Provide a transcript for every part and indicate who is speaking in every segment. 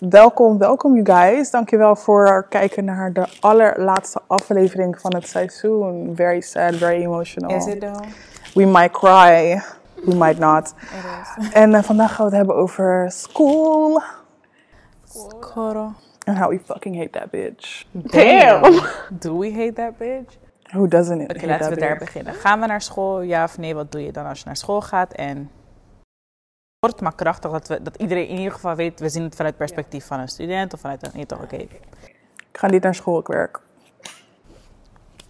Speaker 1: Welkom, welkom you guys. Dankjewel voor kijken naar de allerlaatste aflevering van het seizoen. Very sad, very emotional.
Speaker 2: Is it though?
Speaker 1: We might cry, we might not. En eh, vandaag gaan we het hebben over school.
Speaker 2: Skoro.
Speaker 1: And how we fucking hate that bitch.
Speaker 2: Damn. Do we hate that bitch?
Speaker 1: Who doesn't it?
Speaker 2: Oké,
Speaker 1: hate
Speaker 2: laten
Speaker 1: that
Speaker 2: we daar
Speaker 1: bitch?
Speaker 2: beginnen. Gaan we naar school? Ja of nee? Wat doe je dan als je naar school gaat? En kort maar krachtig, dat, we, dat iedereen in ieder geval weet, we zien het vanuit het perspectief van een student of vanuit een, toch, oké.
Speaker 1: Ik ga niet naar school, ik werk.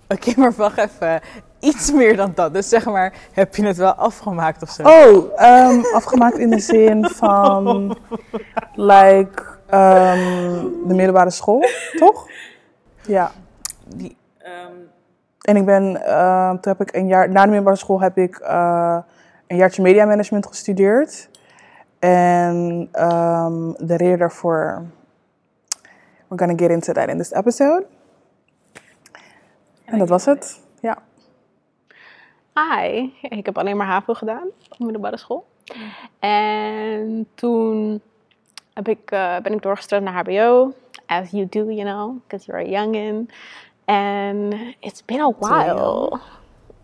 Speaker 2: Oké, maar wacht even. Iets meer dan dat. Dus zeg maar, heb je het wel afgemaakt of zo?
Speaker 1: Oh, ehm, afgemaakt in de zin van, like, ehm, de middelbare school, toch? Ja.
Speaker 2: Die,
Speaker 1: En ik ben, ehm, toen heb ik een jaar, na de middelbare school heb ik eh, een jaartje media management gestudeerd. En ehm, de reden daarvoor, we're gonna get into that in this episode. En dat was het, ja.
Speaker 3: Hi, ik heb alleen maar HAVO gedaan op middelbare school. En toen heb ik, eh, ben ik doorgestroomd naar HBO. As you do, you know, because you're a youngin. En it's been a while.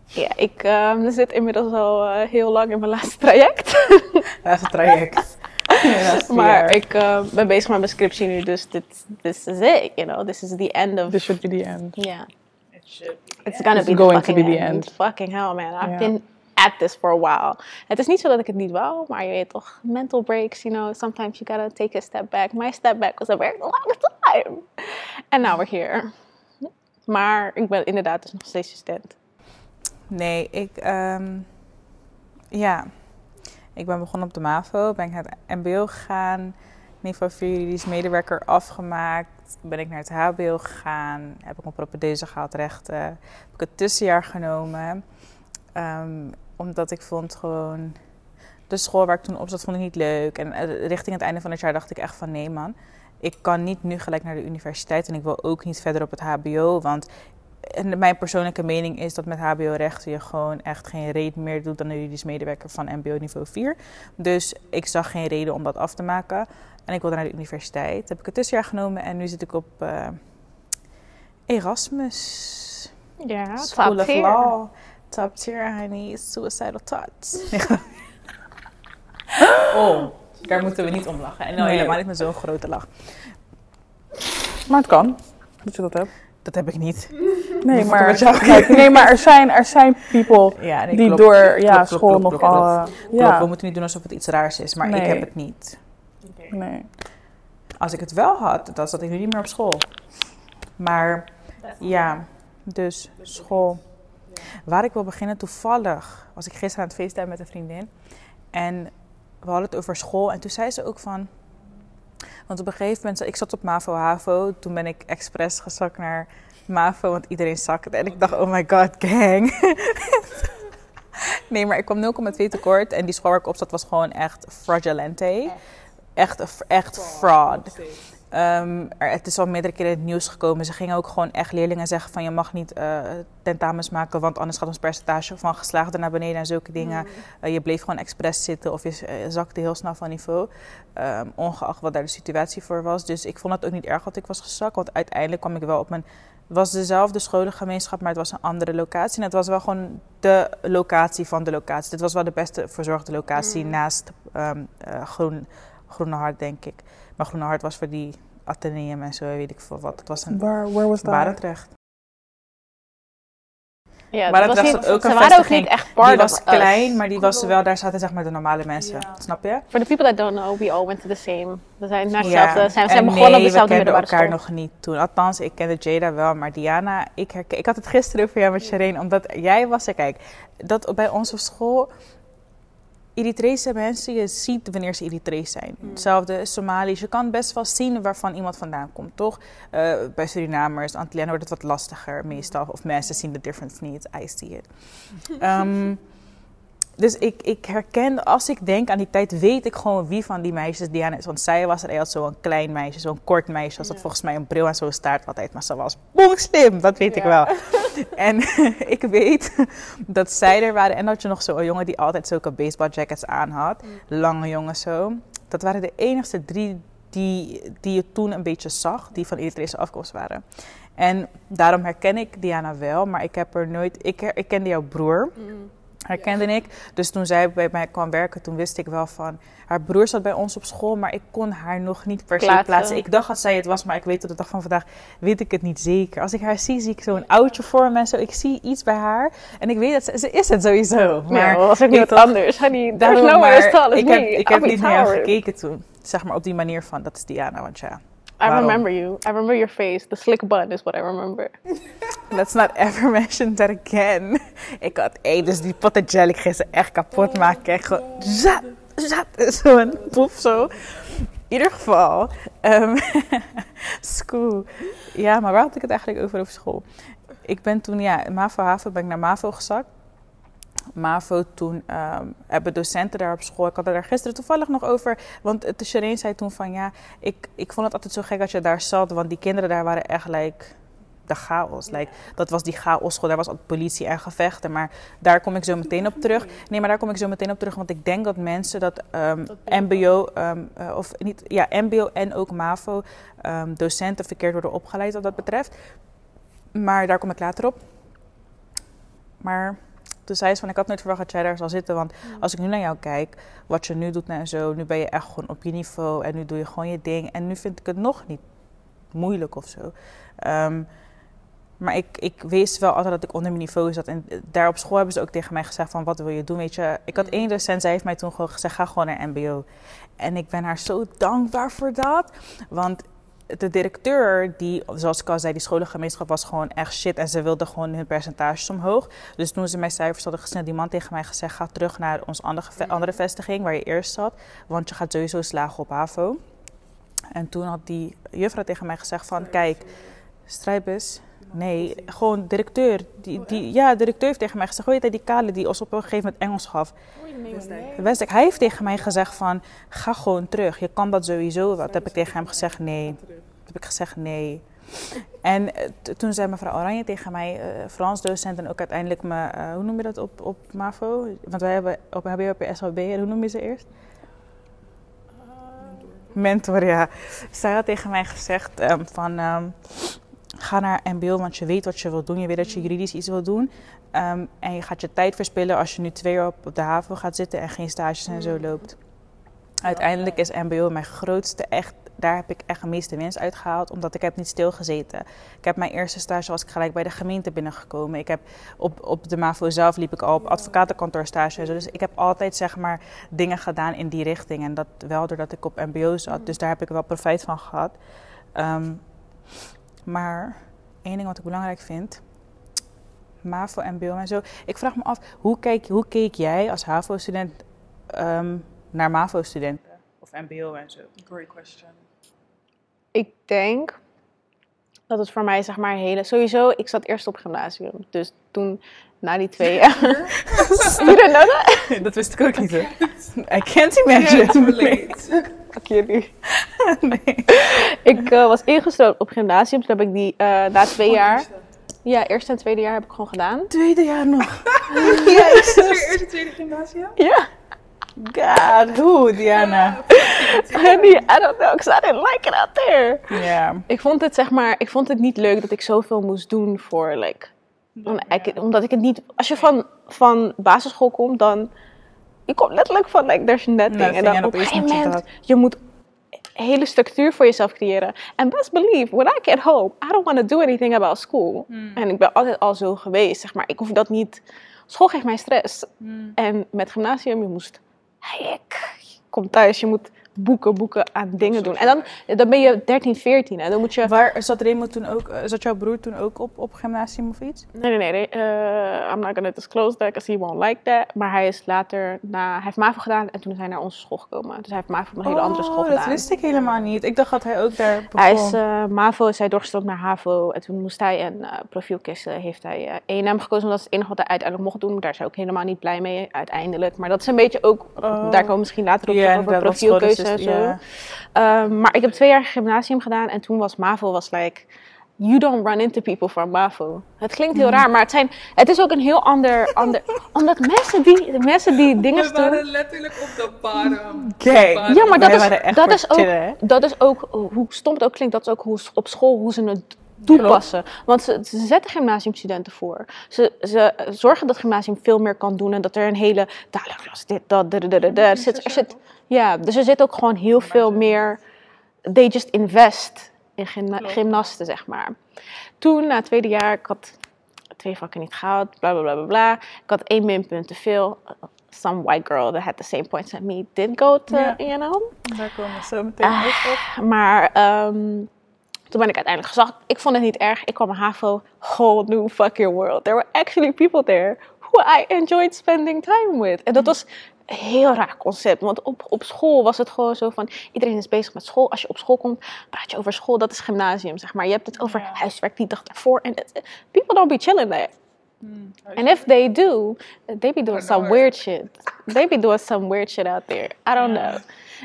Speaker 3: Ja, ik ehm, zit inmiddels al eh, heel lang in mijn laatste traject.
Speaker 2: het traject. Laatste
Speaker 3: maar
Speaker 2: jaar.
Speaker 3: ik eh, ben bezig met mijn scriptie nu, dus dit this is it, you know. This is the end of...
Speaker 1: This should be the end.
Speaker 3: Yeah. It's gonna
Speaker 1: It's
Speaker 3: be
Speaker 1: going
Speaker 3: the
Speaker 1: to
Speaker 3: fucking
Speaker 1: be the
Speaker 3: end.
Speaker 1: end.
Speaker 3: Fucking hell, man. I've been at this for a while. Het is niet zo dat ik het niet wou, maar je weet toch, mental breaks, you know, sometimes you gotta take a step back. My step back was a very long time. And now we're here. Maar ik ben inderdaad dus nog steeds student.
Speaker 2: Nee, ik, ehm, ja, ik ben begonnen op de MAVO, ben ik naar het MBO gegaan, niveau 4 juridisch medewerker afgemaakt, ben ik naar het HBO gegaan, heb ik mijn propedeuse gehaald rechten, heb ik het tussenjaar genomen, Ehm, omdat ik vond gewoon, de school waar ik toen op zat vond ik niet leuk. En eh, richting het einde van het jaar dacht ik echt van nee man, ik kan niet nu gelijk naar de universiteit en ik wil ook niet verder op het HBO, want en mijn persoonlijke mening is dat met HBO-rechten je gewoon echt geen reden meer doet dan een juridisch medewerker van MBO niveau 4. Dus ik zag geen reden om dat af te maken. En ik wilde naar de universiteit. Heb ik het tussenjaar genomen en nu zit ik op eh, Erasmus.
Speaker 3: Ja,
Speaker 2: School of Law. Top tier, honey. Suicidal thoughts. oh, daar moeten we niet om lachen. En nou
Speaker 1: Nee.
Speaker 2: helemaal niet met zo'n grote lach.
Speaker 1: Maar het kan, dat je dat hebt.
Speaker 2: Dat heb ik niet.
Speaker 1: Nee, maar, kijk, nee, maar er zijn, er zijn people
Speaker 2: Ja, nee,
Speaker 1: die door ja, school nogal... eh, ja,
Speaker 2: we moeten niet doen alsof het iets raars is, maar ik heb het niet.
Speaker 1: nee.
Speaker 2: Als ik het wel had, dan zat ik nu niet meer op school. Maar ja, dus school. Waar ik wil beginnen, toevallig was ik gisteren aan het feesten met een vriendin. En we hadden het over school. En toen zei ze ook van... Want op een gegeven moment, ik zat op MAVO, HAVO. Toen ben ik expres gezakt naar MAVO, want iedereen zakte. En ik dacht, oh my god, gang. nee, maar ik kwam 0,2 tekort. En die school waar ik op zat was gewoon echt fragilente. Echt, echt fraud. Ehm, er, het is al meerdere keren in het nieuws gekomen. Ze gingen ook gewoon echt leerlingen zeggen van je mag niet eh, tentamens maken, want anders gaat ons percentage van geslaagden naar beneden en zulke dingen. Eh, je bleef gewoon expres zitten of je eh, zakte heel snel van niveau, Ehm, ongeacht wat daar de situatie voor was. Dus ik vond het ook niet erg dat ik was gezakt, want uiteindelijk kwam ik wel op mijn... Het was dezelfde scholengemeenschap, maar het was een andere locatie. En het was wel gewoon de locatie van de locatie. Dit was wel de beste verzorgde locatie naast ehm, eh, Groen, Groene Hart, denk ik. Maar Groene Hart was voor die ateneum en zo, weet ik veel wat. Het was een
Speaker 1: Waar, was that?
Speaker 2: Barendrecht.
Speaker 3: Ja,
Speaker 2: Maar
Speaker 3: dat
Speaker 2: dat
Speaker 3: was
Speaker 2: was
Speaker 3: niet,
Speaker 2: ook
Speaker 3: ze
Speaker 2: een
Speaker 3: waren ook niet echt part
Speaker 2: Die was
Speaker 3: of us.
Speaker 2: klein, maar die was wel, daar zaten zeg maar de normale mensen. Snap je?
Speaker 3: For the people that don't know, we all went to the same. We zijn naar
Speaker 2: Ja.
Speaker 3: hetzelfde. Zijn, we zijn begonnen
Speaker 2: nee,
Speaker 3: op dezelfde
Speaker 2: we kenden
Speaker 3: middelbare
Speaker 2: elkaar
Speaker 3: school.
Speaker 2: nog niet toen. Althans, ik kende Jada wel, maar Diana, ik, herken, ik had het gisteren over jou met Shireen, omdat jij was er. Kijk, dat bij onze school, Eritrese mensen, je ziet wanneer ze Eritrees zijn. Hetzelfde Somaliërs, je kan best wel zien waarvan iemand vandaan komt, toch? Eh, bij Surinamers, Antillianen wordt het wat lastiger meestal, of mensen zien de difference niet, I see it. Ehm, dus ik, ik herken, als ik denk aan die tijd, weet ik gewoon wie van die meisjes Diana is. Want zij was er echt zo'n klein meisje, zo'n kort meisje. Als dat volgens mij een bril en zo'n staart altijd. Maar ze was boengslim, dat weet ik wel. En ik weet dat zij er waren. En dat je nog zo'n jongen die altijd zulke baseball jackets aan had. Lange jongen zo. Dat waren de enigste drie die, die je toen een beetje zag, die van Eritrese afkomst waren. En daarom herken ik Diana wel, maar ik heb er nooit. Ik, ik kende jouw broer, herkende ik. Dus toen zij bij mij kwam werken, toen wist ik wel van. Haar broer zat bij ons op school, maar ik kon haar nog niet per se
Speaker 3: Plaatsen.
Speaker 2: Ik dacht dat zij het was, maar ik weet tot de dag van vandaag weet ik het niet zeker. Als ik haar zie, zie ik zo'n oudje voor me en zo. Ik zie iets bij haar en ik weet dat ze, ze is het sowieso.
Speaker 3: Maar was ook niet wat anders. Honey, there's
Speaker 2: Daarom,
Speaker 3: no one
Speaker 2: maar ik heb, ik heb niet naar jou gekeken toen. Zeg maar op die manier van, dat is Diana, want ja.
Speaker 3: I
Speaker 2: Waarom?
Speaker 3: remember you. I remember your face. The slick bun is what I remember.
Speaker 2: Let's not ever mention that again. Ik had, hé, dus die potten jelly ze echt kapot maken. Echt gewoon, zat, zat, zo'n poep zo. In ieder geval, ehm, school. Ja, maar waar had ik het eigenlijk over, over school? Ik ben toen, ja, MAVO-HAVO ben ik naar MAVO gezakt. MAVO, toen ehm, hebben docenten daar op school, ik had het daar gisteren toevallig nog over, want het Shereen zei toen van ja, ik, ik vond het altijd zo gek als je daar zat, want die kinderen daar waren echt like, de chaos. Like, dat was die chaosschool, daar was altijd politie en gevechten, maar daar kom ik zo meteen op terug. Nee, maar daar kom ik zo meteen op terug, want ik denk dat mensen dat ehm, MBO, ehm, eh, of niet, ja, MBO en ook MAVO, ehm, docenten verkeerd worden opgeleid wat dat betreft. Maar daar kom ik later op. Maar toen zei ze van, ik had nooit verwacht dat jij daar zou zitten. Want als ik nu naar jou kijk, wat je nu doet en zo, nu ben je echt gewoon op je niveau. En nu doe je gewoon je ding. En nu vind ik het nog niet moeilijk of zo. Ehm, maar ik, ik wist wel altijd dat ik onder mijn niveau zat. En daar op school hebben ze ook tegen mij gezegd van, wat wil je doen? Weet je, ik had één docent, zij heeft mij toen gewoon gezegd, ga gewoon naar mbo. En ik ben haar zo dankbaar voor dat. Want de directeur, die, zoals ik al zei, die scholengemeenschap was gewoon echt shit. En ze wilde gewoon hun percentages omhoog. Dus toen ze mijn cijfers hadden gesneld, die man tegen mij gezegd: ga terug naar onze andere, andere vestiging waar je eerst zat. Want je gaat sowieso slagen op HAVO. En toen had die juffrouw tegen mij gezegd: van kijk, Strijbus. Nee, gewoon directeur. Die, die, ja, directeur heeft tegen mij gezegd: hij die kale die ons op een gegeven moment Engels gaf? Westdijk. Hij heeft tegen mij gezegd: van, Ga gewoon terug. Je kan dat sowieso. Wat heb ik tegen hem gezegd? Nee. Heb ik gezegd nee. En eh, toen zei mevrouw Oranje tegen mij, eh Frans docent en ook uiteindelijk mijn, eh, hoe noem je dat op, op MAVO? Want wij hebben op HBO en hoe noem je ze eerst? Mentor, ja. Zij had tegen mij gezegd ehm, van, ehm, ga naar MBO, want je weet wat je wilt doen. Je weet dat je juridisch iets wilt doen. Ehm, en je gaat je tijd verspillen als je nu twee jaar op, op de HAVO gaat zitten en geen stages en zo loopt. Uiteindelijk is MBO mijn grootste echt. Daar heb ik echt de meeste winst uitgehaald, omdat ik heb niet stilgezeten. Ik heb mijn eerste stage was ik gelijk bij de gemeente binnengekomen. Ik heb op, op de MAVO zelf liep ik al op advocatenkantoor stage. Dus ik heb altijd zeg maar dingen gedaan in die richting. En dat wel doordat ik op MBO zat. Dus daar heb ik wel profijt van gehad. Ehm, maar één ding wat ik belangrijk vind. MAVO, MBO en zo. Ik vraag me af, hoe, kijk, hoe keek jij als HAVO-student ehm, naar MAVO-studenten? Of MBO en zo?
Speaker 1: Great question.
Speaker 3: Ik denk dat het voor mij zeg maar hele... Sowieso, ik zat eerst op gymnasium. Dus toen, na die twee jaar... you didn't know that?
Speaker 2: Dat wist ik ook niet, hè? I can't imagine.
Speaker 3: Fuck jullie. Ik eh, was ingestroomd op gymnasium. Toen heb ik die eh, na twee jaar... Ja, eerste en tweede jaar heb ik gewoon gedaan.
Speaker 2: Tweede jaar nog.
Speaker 1: Ja, is het weer eerste, tweede gymnasium?
Speaker 3: Ja.
Speaker 2: God, hoe, Diana?
Speaker 3: Honey, I don't know, because I didn't like it out there.
Speaker 2: Ja.
Speaker 3: Ik vond het zeg maar, ik vond het niet leuk dat ik zoveel moest doen voor, like, om- ik- omdat ik het niet, als je van, van basisschool komt, dan, je komt letterlijk van, like, there's nothing.
Speaker 2: Nothing,
Speaker 3: en dan
Speaker 2: en
Speaker 3: op een gegeven moment, je moet een hele structuur voor jezelf creëren. En best believe, when I get home, I don't want to do anything about school. En ik ben altijd al zo geweest, zeg maar, ik hoef dat niet, school geeft mij stress. En met gymnasium, je moest, hey, ik kom thuis, je moet boeken, boeken aan dingen doen. En dan, dan ben je 13, 14 en dan moet je...
Speaker 2: Waar zat Remo toen ook, eh, zat jouw broer toen ook op, op gymnasium of iets?
Speaker 3: Nee, nee, nee. eh, I'm not gonna disclose that, because he won't like that. Maar hij is later, na, hij heeft MAVO gedaan en toen is hij naar onze school gekomen. Dus hij heeft MAVO op een hele andere school
Speaker 2: Oh,
Speaker 3: gedaan.
Speaker 2: dat wist ik helemaal niet. Ik dacht dat hij ook daar begon.
Speaker 3: Hij is eh, MAVO, is hij doorgestroomd naar HAVO. En toen moest hij een profiel kiezen. Heeft hij E&M gekozen, omdat het het enige wat hij uiteindelijk mocht doen. Daar is hij ook helemaal niet blij mee, uiteindelijk. Maar dat is een beetje ook,
Speaker 2: Oh.
Speaker 3: daar komen we misschien later op terug, over
Speaker 2: inderdaad, wat
Speaker 3: profielkeuze en zo. Ehm, maar ik heb twee jaar gymnasium gedaan en toen was MAVO was like... you don't run into people from MAVO. Het klinkt heel raar, maar het, zijn, het is ook een heel ander... ander omdat mensen die, mensen die dingen doen...
Speaker 2: letterlijk op de.
Speaker 1: Gang.
Speaker 3: Ja, maar dat is,
Speaker 2: waren echt
Speaker 3: dat, is ook,
Speaker 2: chillen,
Speaker 3: dat is ook, hoe stom het ook klinkt, dat is ook hoe, op school hoe ze het toepassen. Want ze, ze zetten gymnasiumstudenten voor. Ze, ze zorgen dat gymnasium veel meer kan doen en dat er een hele talenklas, dit, dat. Er zit, er zit, ja, dus er zit ook gewoon heel veel meer, they just invest in gymna- gymnasten, zeg maar. Toen, na het tweede jaar, ik had twee vakken niet gehaald, bla bla bla bla bla. Ik had één minpunt te veel. Some white girl that had the same points as me did go to,
Speaker 2: Ja.
Speaker 3: you know.
Speaker 2: Daar komen we zo meteen ook op.
Speaker 3: Maar ehm, toen ben ik uiteindelijk gezakt. Ik vond het niet erg. Ik kwam naar HAVO. Whole new fucking world. There were actually people there who I enjoyed spending time with. En dat was een heel raar concept. Want op, op school was het gewoon zo van... Iedereen is bezig met school. Als je op school komt, praat je over school. Dat is gymnasium, zeg maar. Je hebt het over
Speaker 2: Ja.
Speaker 3: huiswerk die dag daarvoor. En people don't be chilling there. And if they do, they be doing some weird shit. They be doing some weird shit out there. I don't know.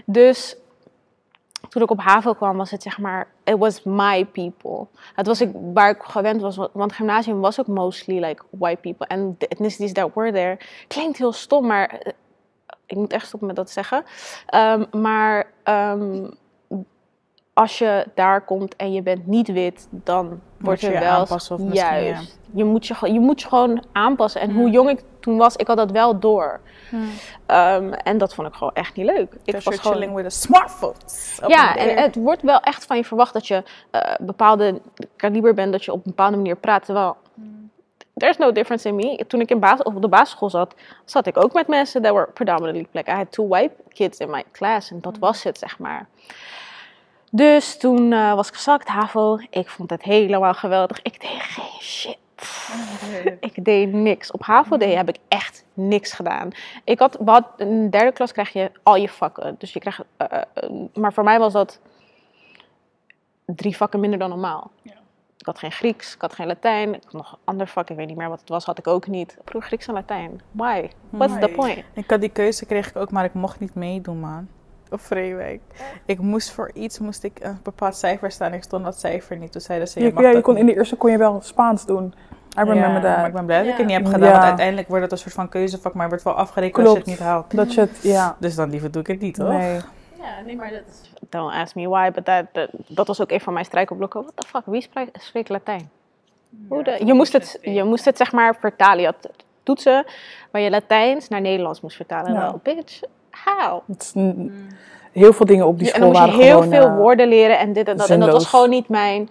Speaker 3: Dus toen ik op HAVO kwam, was het zeg maar, it was my people. Het was ik, waar ik gewend was, want- gymnasium was ook mostly like white people. En de ethnicities that were there, klinkt heel stom, maar eh, ik moet echt stoppen met dat zeggen. Ehm, maar ehm, als je daar komt en je bent niet wit, dan word
Speaker 2: je
Speaker 3: je
Speaker 2: je
Speaker 3: wel
Speaker 2: aanpassen of
Speaker 3: juist. Je moet je, je moet je gewoon aanpassen. En hoe jong ik toen was, ik had dat wel door. Ehm, en dat vond ik gewoon echt niet leuk. Ik was
Speaker 2: you're
Speaker 3: gewoon
Speaker 2: chilling with a smartphone.
Speaker 3: Ja, en het wordt wel echt van je verwacht dat je eh bepaalde kaliber bent, dat je op een bepaalde manier praat. Terwijl, there's no difference in me. Toen ik in op de basisschool zat, zat ik ook met mensen that were predominantly black. I had two white kids in my class en dat was het, zeg maar. Dus toen eh, was ik gezakt, HAVO. Ik vond het helemaal geweldig. Ik deed geen shit. Ik deed niks. Op HAVO deed heb ik echt niks gedaan. Ik had, had, in de derde klas krijg je al je vakken. Dus je krijgt, eh, eh, maar voor mij was dat drie vakken minder dan normaal.
Speaker 2: Ja.
Speaker 3: Ik had geen Grieks, ik had geen Latijn. Ik had nog een ander vak, ik weet niet meer wat het was, had ik ook niet. Ik vroeg Grieks en Latijn. Why? What's the point?
Speaker 2: Ik had die keuze kreeg ik ook, maar ik mocht niet meedoen, man. Op Vreewijk. Ik moest voor iets moest ik een bepaald cijfer staan. Ik stond dat cijfer niet. Toen zeiden ze, je
Speaker 1: Je,
Speaker 2: mag
Speaker 1: ja, je
Speaker 2: dat
Speaker 1: kon,
Speaker 2: niet.
Speaker 1: in de eerste kon je wel Spaans doen. I remember
Speaker 2: Ja,
Speaker 1: that.
Speaker 2: Maar ik ben blij dat ik het niet heb gedaan. Want uiteindelijk wordt het een soort van keuzevak, maar wordt wel afgerekend als je
Speaker 1: Klopt.
Speaker 2: het niet haalt.
Speaker 1: Dat je het, ja.
Speaker 2: Dus dan liever doe ik het niet, hoor.
Speaker 1: Nee.
Speaker 3: Ja, nee, maar dat is... Don't ask me why, but that, that, dat was ook een van mijn strijkelblokken. What the fuck, wie spreekt, spreekt Latijn? Hoe de, je, moest het, je moest het zeg maar vertalen. Je had toetsen waar je Latijns naar Nederlands moest vertalen.
Speaker 1: Ja.
Speaker 3: Bitch, how?
Speaker 1: Een- heel veel dingen op die
Speaker 3: Ja, en
Speaker 1: school
Speaker 3: dan moest je heel
Speaker 1: gewoon,
Speaker 3: veel
Speaker 1: eh,
Speaker 3: woorden leren en dit en dat. En dat was gewoon niet mijn...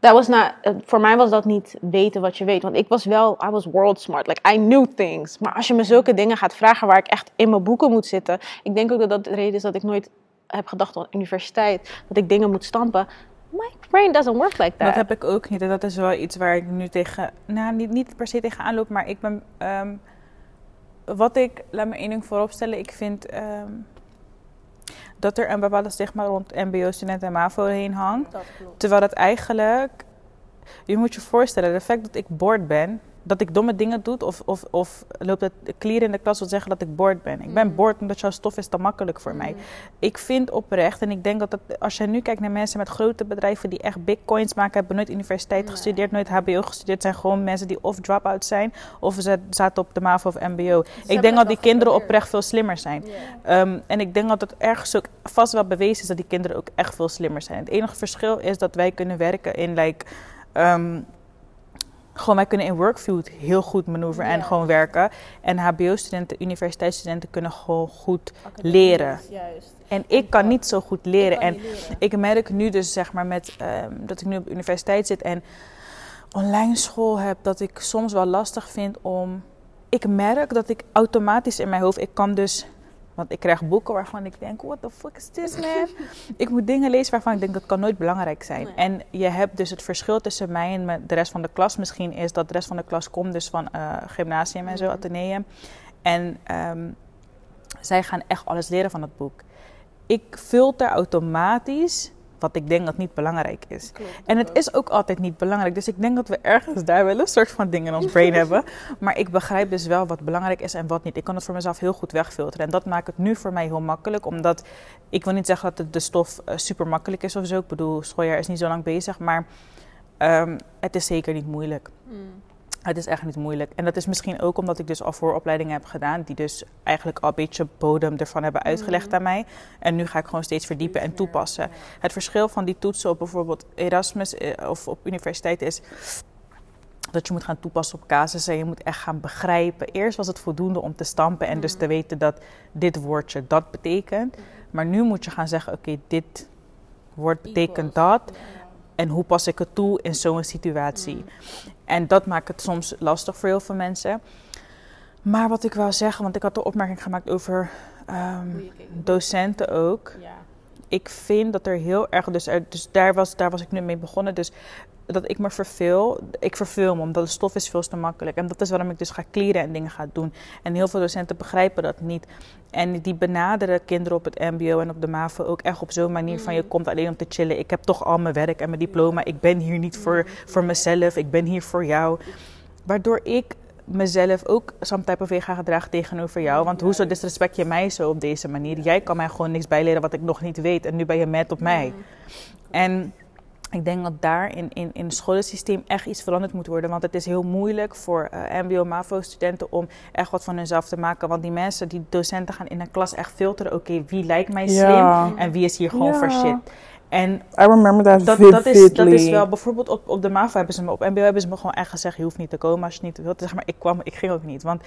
Speaker 3: Dat was na, eh, voor mij was dat niet weten wat je weet. Want ik was wel, I was world smart. Like, I knew things. Maar als je me zulke dingen gaat vragen waar ik echt in mijn boeken moet zitten. Ik denk ook dat dat de reden is dat ik nooit heb gedacht aan universiteit. Dat ik dingen moet stampen. My brain doesn't work like that.
Speaker 2: Dat heb ik ook niet. En dat is wel iets waar ik nu tegen... Nou, niet, niet per se tegen aanloop, maar ik ben... ehm, wat ik... Laat me één ding vooropstellen. Ik vind... ehm, dat er een bepaalde stigma rond mbo-studenten en MAVO heen hangt.
Speaker 3: Dat.
Speaker 2: Terwijl het eigenlijk... Je moet je voorstellen, de feit dat ik bored ben... Dat ik domme dingen doe of, of, of loopt het clear in de klas wil zeggen dat ik bored ben. Ik ben
Speaker 3: Mhm.
Speaker 2: bored omdat jouw stof is te makkelijk voor mij. Ik vind oprecht, en ik denk dat als je nu kijkt naar mensen met grote bedrijven die echt big coins maken, hebben nooit universiteit
Speaker 3: Nee.
Speaker 2: gestudeerd, nooit HBO gestudeerd, zijn gewoon mensen die of drop-out zijn of ze zaten op de MAVO of MBO. ik denk dat die kinderen oprecht veel slimmer zijn. Ehm, en ik denk dat het ergens ook vast wel bewezen is dat die kinderen ook echt veel slimmer zijn. Het enige verschil is dat wij kunnen werken in like. ehm, gewoon, wij kunnen in workfield heel goed manoeuvreren en gewoon werken. En HBO-studenten, universiteitsstudenten kunnen gewoon goed leren.
Speaker 3: Juist.
Speaker 2: En ik kan niet zo goed leren. En ik merk nu dus, zeg maar, met, ehm, dat ik nu op de universiteit zit en online school heb, dat ik soms wel lastig vind om. Ik merk dat ik automatisch in mijn hoofd, ik kan dus. Want ik krijg boeken waarvan ik denk, what the fuck is this man? ik moet dingen lezen waarvan ik denk, dat kan nooit belangrijk zijn.
Speaker 3: Nee.
Speaker 2: En je hebt dus het verschil tussen mij en de rest van de klas misschien is dat de rest van de klas komt dus van eh, gymnasium en zo,
Speaker 3: Mhm.
Speaker 2: ateneum. En ehm, zij gaan echt alles leren van het boek. Ik filter automatisch wat ik denk dat niet belangrijk is. En het is ook altijd niet belangrijk. Dus ik denk dat we ergens daar wel een soort van ding in ons brain hebben. Maar ik begrijp dus wel wat belangrijk is en wat niet. Ik kan het voor mezelf heel goed wegfilteren. En dat maakt het nu voor mij heel makkelijk. Omdat ik wil niet zeggen dat het de stof super makkelijk is of zo. Ik bedoel, schooljaar is niet zo lang bezig. Maar Ehm, het is zeker niet moeilijk. Het is echt niet moeilijk. En dat is misschien ook omdat ik dus al vooropleidingen heb gedaan, die dus eigenlijk al een beetje bodem ervan hebben uitgelegd aan mij. En nu ga ik gewoon steeds verdiepen en toepassen. Het verschil van die toetsen op bijvoorbeeld Erasmus eh, of op universiteit is dat je moet gaan toepassen op casussen. Je moet echt gaan begrijpen. Eerst was het voldoende om te stampen en dus te weten dat dit woordje dat betekent. Maar nu moet je gaan zeggen: oké, dit woord betekent dat. En hoe pas ik het toe in zo'n situatie? En dat maakt het soms lastig voor heel veel mensen. Maar wat ik wou zeggen, want ik had de opmerking gemaakt over ehm, docenten ook.
Speaker 3: Ja.
Speaker 2: Ik vind dat er heel erg, dus, er- dus daar, was, daar was ik nu mee begonnen. Dus dat ik me verveel. Ik verveel me, omdat de stof is veel te makkelijk. En dat is waarom ik dus ga kleren en dingen ga doen. En heel veel docenten begrijpen dat niet. En die benaderen kinderen op het mbo en op de MAVO ook echt op zo'n manier van... je komt alleen om te chillen. Ik heb toch al mijn werk en mijn diploma. Ik ben hier niet voor, voor mezelf. Ik ben hier voor jou. Waardoor ik mezelf ook some type of way ga gedragen tegenover jou. Want hoezo disrespect je mij zo op deze manier? Jij kan mij gewoon niks bijleren wat ik nog niet weet. En nu ben je mad op mij. En ik denk dat daar in, in, in het scholensysteem echt iets veranderd moet worden. Want het is heel moeilijk voor eh, MBO-MAVO-studenten om echt wat van hunzelf te maken. Want die mensen, die docenten gaan in een klas echt filteren. Oké, wie lijkt mij slim
Speaker 1: Ja.
Speaker 2: en wie is hier gewoon
Speaker 1: Ja.
Speaker 2: voor shit. En
Speaker 1: I remember that,
Speaker 2: dat,
Speaker 1: vividly.
Speaker 2: dat, is, dat is wel, bijvoorbeeld op, op de MAVO hebben ze me, op MBO hebben ze me gewoon echt gezegd, je hoeft niet te komen als je niet wilt. Zeg maar, ik kwam, ik ging ook niet. Want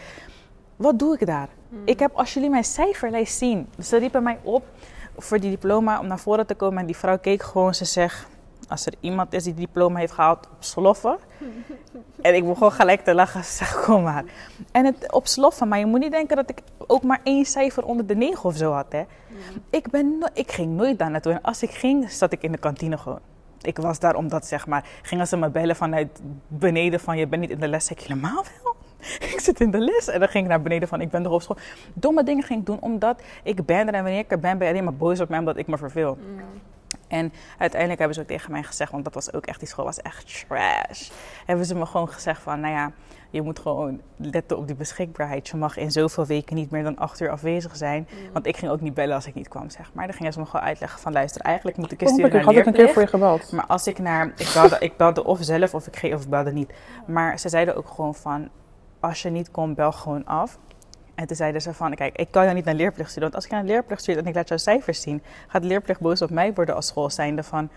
Speaker 2: wat doe ik daar? Ik heb, als jullie mijn cijferlijst zien, ze riepen mij op voor die diploma om naar voren te komen. En die vrouw keek gewoon, ze zegt, als er iemand is die diploma heeft gehaald op sloffen. en ik begon gelijk te lachen, ze zegt, kom maar. En het op sloffen, maar je moet niet denken dat ik ook maar één cijfer onder de negen of zo had. Hè. Ik, ben no- ik ging nooit daar naartoe. En als ik ging, zat ik in de kantine gewoon. Ik was daar omdat, zeg maar, gingen ze me bellen vanuit beneden van je bent niet in de les. Zeg ik helemaal wel. Ik zit in de les. En dan ging ik naar beneden van ik ben toch op school. Domme dingen ging ik doen omdat ik ben er. En wanneer ik er ben, ben je alleen maar boos op mij omdat ik me verveel. En uiteindelijk hebben ze ook tegen mij gezegd, want dat was ook echt, die school was echt trash. Hebben ze me gewoon gezegd van, nou ja, je moet gewoon letten op die beschikbaarheid. Je mag in zoveel weken niet meer dan acht uur afwezig zijn. Want ik ging ook niet bellen als ik niet kwam, zeg maar. Dan gingen ze me gewoon uitleggen van, luister, eigenlijk moet ik een studie
Speaker 1: ik
Speaker 2: naar
Speaker 1: had ik een keer voor je gebeld.
Speaker 2: Maar als ik naar, ik belde, ik belde of zelf of ik ging of ik belde niet. Maar ze zeiden ook gewoon van, als je niet komt, bel gewoon af. En toen zeiden ze van, kijk, ik kan jou niet naar leerplicht sturen. Want als ik naar leerplicht stuur en ik laat jouw cijfers zien, gaat de leerplicht boos op mij worden als school zijnde van,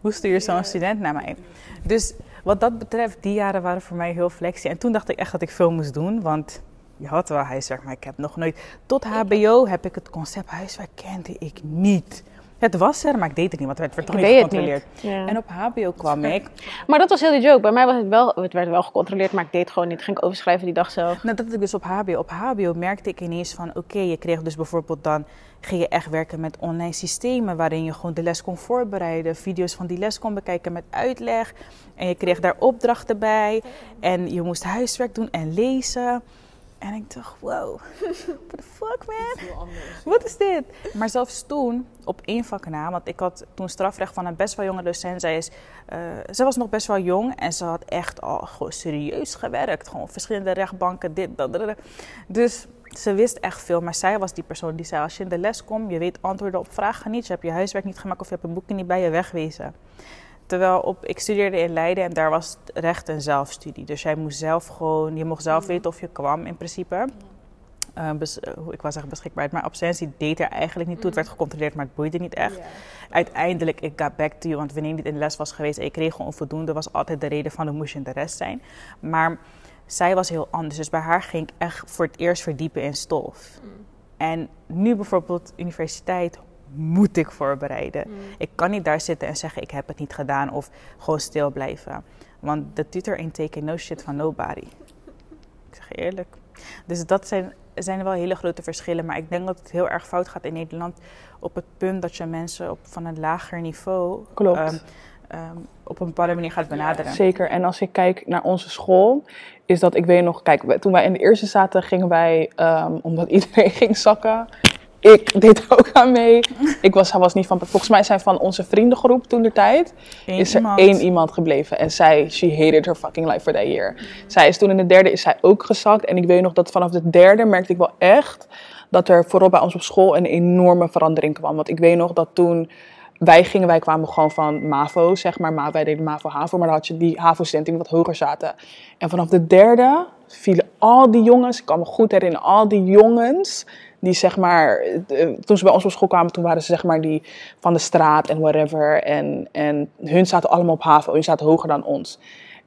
Speaker 2: hoe stuur je zo'n student naar mij? Dus wat dat betreft, die jaren waren voor mij heel flexie. En toen dacht ik echt dat ik veel moest doen, want je had wel huiswerk, maar ik heb nog nooit... Tot HBO heb ik het concept huiswerk kende ik niet. Het was er, maar ik deed het niet, want het werd toch
Speaker 3: Ik
Speaker 2: niet gecontroleerd.
Speaker 3: niet. Ja.
Speaker 2: En op HBO kwam ik.
Speaker 3: Maar dat was heel die joke. Bij mij was het wel, het werd wel gecontroleerd, maar ik deed het gewoon niet. Ging ik overschrijven die dag zelf.
Speaker 2: Nadat ik dus op HBO, op HBO merkte ik ineens van, oké, je kreeg dus bijvoorbeeld dan, ging je echt werken met online systemen waarin je gewoon de les kon voorbereiden, video's van die les kon bekijken met uitleg en je kreeg daar opdrachten bij en je moest huiswerk doen en lezen. En ik dacht, wow, what the fuck man? Wat is dit? Maar zelfs toen, op één vak na, want ik had toen strafrecht van een best wel jonge docent. Zij, is, eh, zij was nog best wel jong en ze had echt al gewoon serieus gewerkt. Gewoon verschillende rechtbanken, dit, dat, dat. dat. Dus ze wist echt veel, maar zij was die persoon die zei: als je in de les komt, je weet antwoorden op vragen niet, je hebt je huiswerk niet gemaakt of je hebt een boekje niet bij je wegwezen. Terwijl op, ik studeerde in Leiden en daar was het recht een zelfstudie. Dus jij moest zelf gewoon, je mocht zelf weten of je kwam in principe. Bes- hoe- ik wou zeggen beschikbaarheid, maar absentie deed er eigenlijk niet toe. Het werd gecontroleerd, maar het boeide niet echt. Uiteindelijk, ik got back to you, want wanneer je niet in de les was geweest en ik kreeg gewoon onvoldoende, was altijd de reden van, dan moest je in de rest zijn. Maar zij was heel anders, dus bij haar ging ik echt voor het eerst verdiepen in stof. En nu bijvoorbeeld universiteit moet ik voorbereiden. Ik kan niet daar zitten en zeggen ik heb het niet gedaan of gewoon stil blijven. Want de tutor ain't taking no shit van nobody. Ik zeg eerlijk. Dus dat zijn, zijn wel hele grote verschillen. Maar ik denk dat het heel erg fout gaat in Nederland op het punt dat je mensen op, van een lager niveau
Speaker 1: Klopt.
Speaker 2: ehm, ehm, op een bepaalde manier gaat benaderen.
Speaker 1: Zeker. En als ik kijk naar onze school, is dat, ik weet nog, kijk, toen wij in de eerste zaten, gingen wij, ehm, omdat iedereen ging zakken. Ik deed er ook aan mee. Ik was, hij was niet van, volgens mij zijn van onze vriendengroep toen de tijd, is er
Speaker 2: iemand.
Speaker 1: één iemand gebleven. En zij, she hated her fucking life for that year. Zij is toen in de derde, is zij ook gezakt. En ik weet nog dat vanaf de derde merkte ik wel echt dat er vooral bij ons op school een enorme verandering kwam. Want ik weet nog dat toen wij gingen, wij kwamen gewoon van MAVO, zeg maar. Maar wij deden MAVO-HAVO, maar dan had je die HAVO-studenten die wat hoger zaten. En vanaf de derde vielen al die jongens, ik kan me goed herinneren, al die jongens die zeg maar, eh, toen ze bij ons op school kwamen, toen waren ze zeg maar die van de straat en whatever. En, en hun zaten allemaal op HAVO, hun zaten hoger dan ons.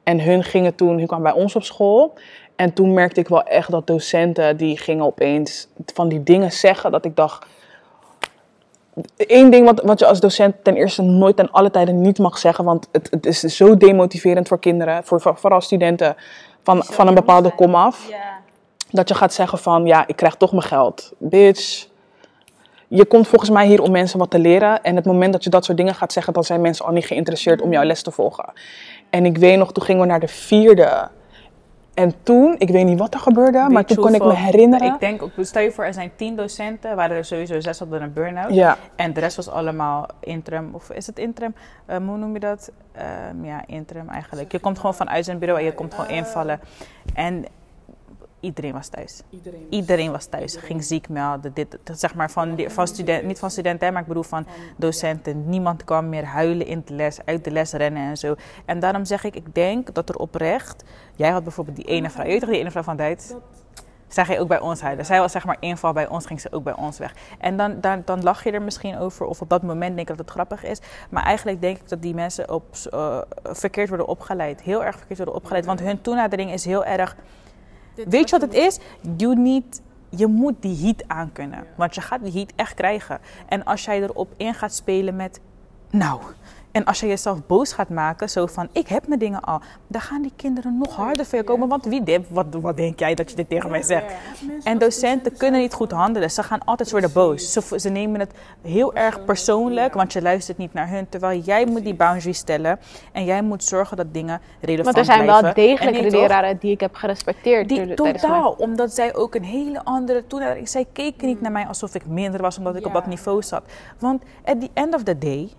Speaker 1: En hun gingen toen, hun kwamen bij ons op school. En toen merkte ik wel echt dat docenten, die gingen opeens van die dingen zeggen, dat ik dacht... Eén ding wat, wat je als docent ten eerste nooit en alle tijden niet mag zeggen, want het, het is zo demotiverend voor kinderen, voor, voor- vooral studenten van, van een bepaalde kom af
Speaker 2: Ja.
Speaker 1: Dat je gaat zeggen van ja, ik krijg toch mijn geld. Bitch. Je komt volgens mij hier om mensen wat te leren. En het moment dat je dat soort dingen gaat zeggen, dan zijn mensen al niet geïnteresseerd om jouw les te volgen. En ik weet nog, toen gingen we naar de vierde. En toen, ik weet niet wat er gebeurde, maar toen kon ik me herinneren.
Speaker 2: Ik denk ook, stel je voor, er zijn tien docenten, waren er sowieso zes hadden een burn-out.
Speaker 1: Ja,
Speaker 2: En de rest was allemaal interim, of is het interim? Eh, hoe noem je dat? Ehm, ja, interim eigenlijk. Je komt gewoon vanuit zijn bureau en je komt gewoon invallen. En iedereen was thuis. Iedereen was thuis. Ging ziek melden. Dit, zeg maar van, van studenten, niet van studenten, maar ik bedoel van docenten. Niemand kwam meer huilen in de les, uit de les rennen en zo. En daarom zeg ik, ik denk dat er oprecht. Jij had bijvoorbeeld die ene vrouw, je weet toch die ene vrouw van Duits? Zij ging ook bij ons huilen. Zij was zeg maar inval bij ons, ging ze ook bij ons weg. En dan, dan, dan lach je er misschien over, of op dat moment denk ik dat het grappig is. Maar eigenlijk denk ik dat die mensen op, eh, verkeerd worden opgeleid. Heel erg verkeerd worden opgeleid. Want hun toenadering is heel erg. Weet je wat het is? You need, je moet die heat aankunnen. Want je gaat die heat echt krijgen. En als jij erop in gaat spelen met. Nou. En als je jezelf boos gaat maken, zo van ik heb mijn dingen al, dan gaan die kinderen nog harder voor je komen. Want wie, dit- wat, wat denk jij dat je dit tegen mij zegt? En docenten kunnen niet goed handelen. Ze gaan altijd worden boos. Ze, ze nemen het heel erg persoonlijk, want je luistert niet naar hun. Terwijl jij moet die boundaries stellen en jij moet zorgen dat dingen relevant
Speaker 3: Want er zijn
Speaker 2: blijven.
Speaker 3: wel degelijk
Speaker 2: En nee,
Speaker 3: de
Speaker 2: toch?
Speaker 3: leraren die ik heb gerespecteerd.
Speaker 2: Die, totaal, omdat zij ook een hele andere toenadering... Zij keken niet naar mij alsof ik minder was omdat ik op dat niveau zat. Want at the end of the day...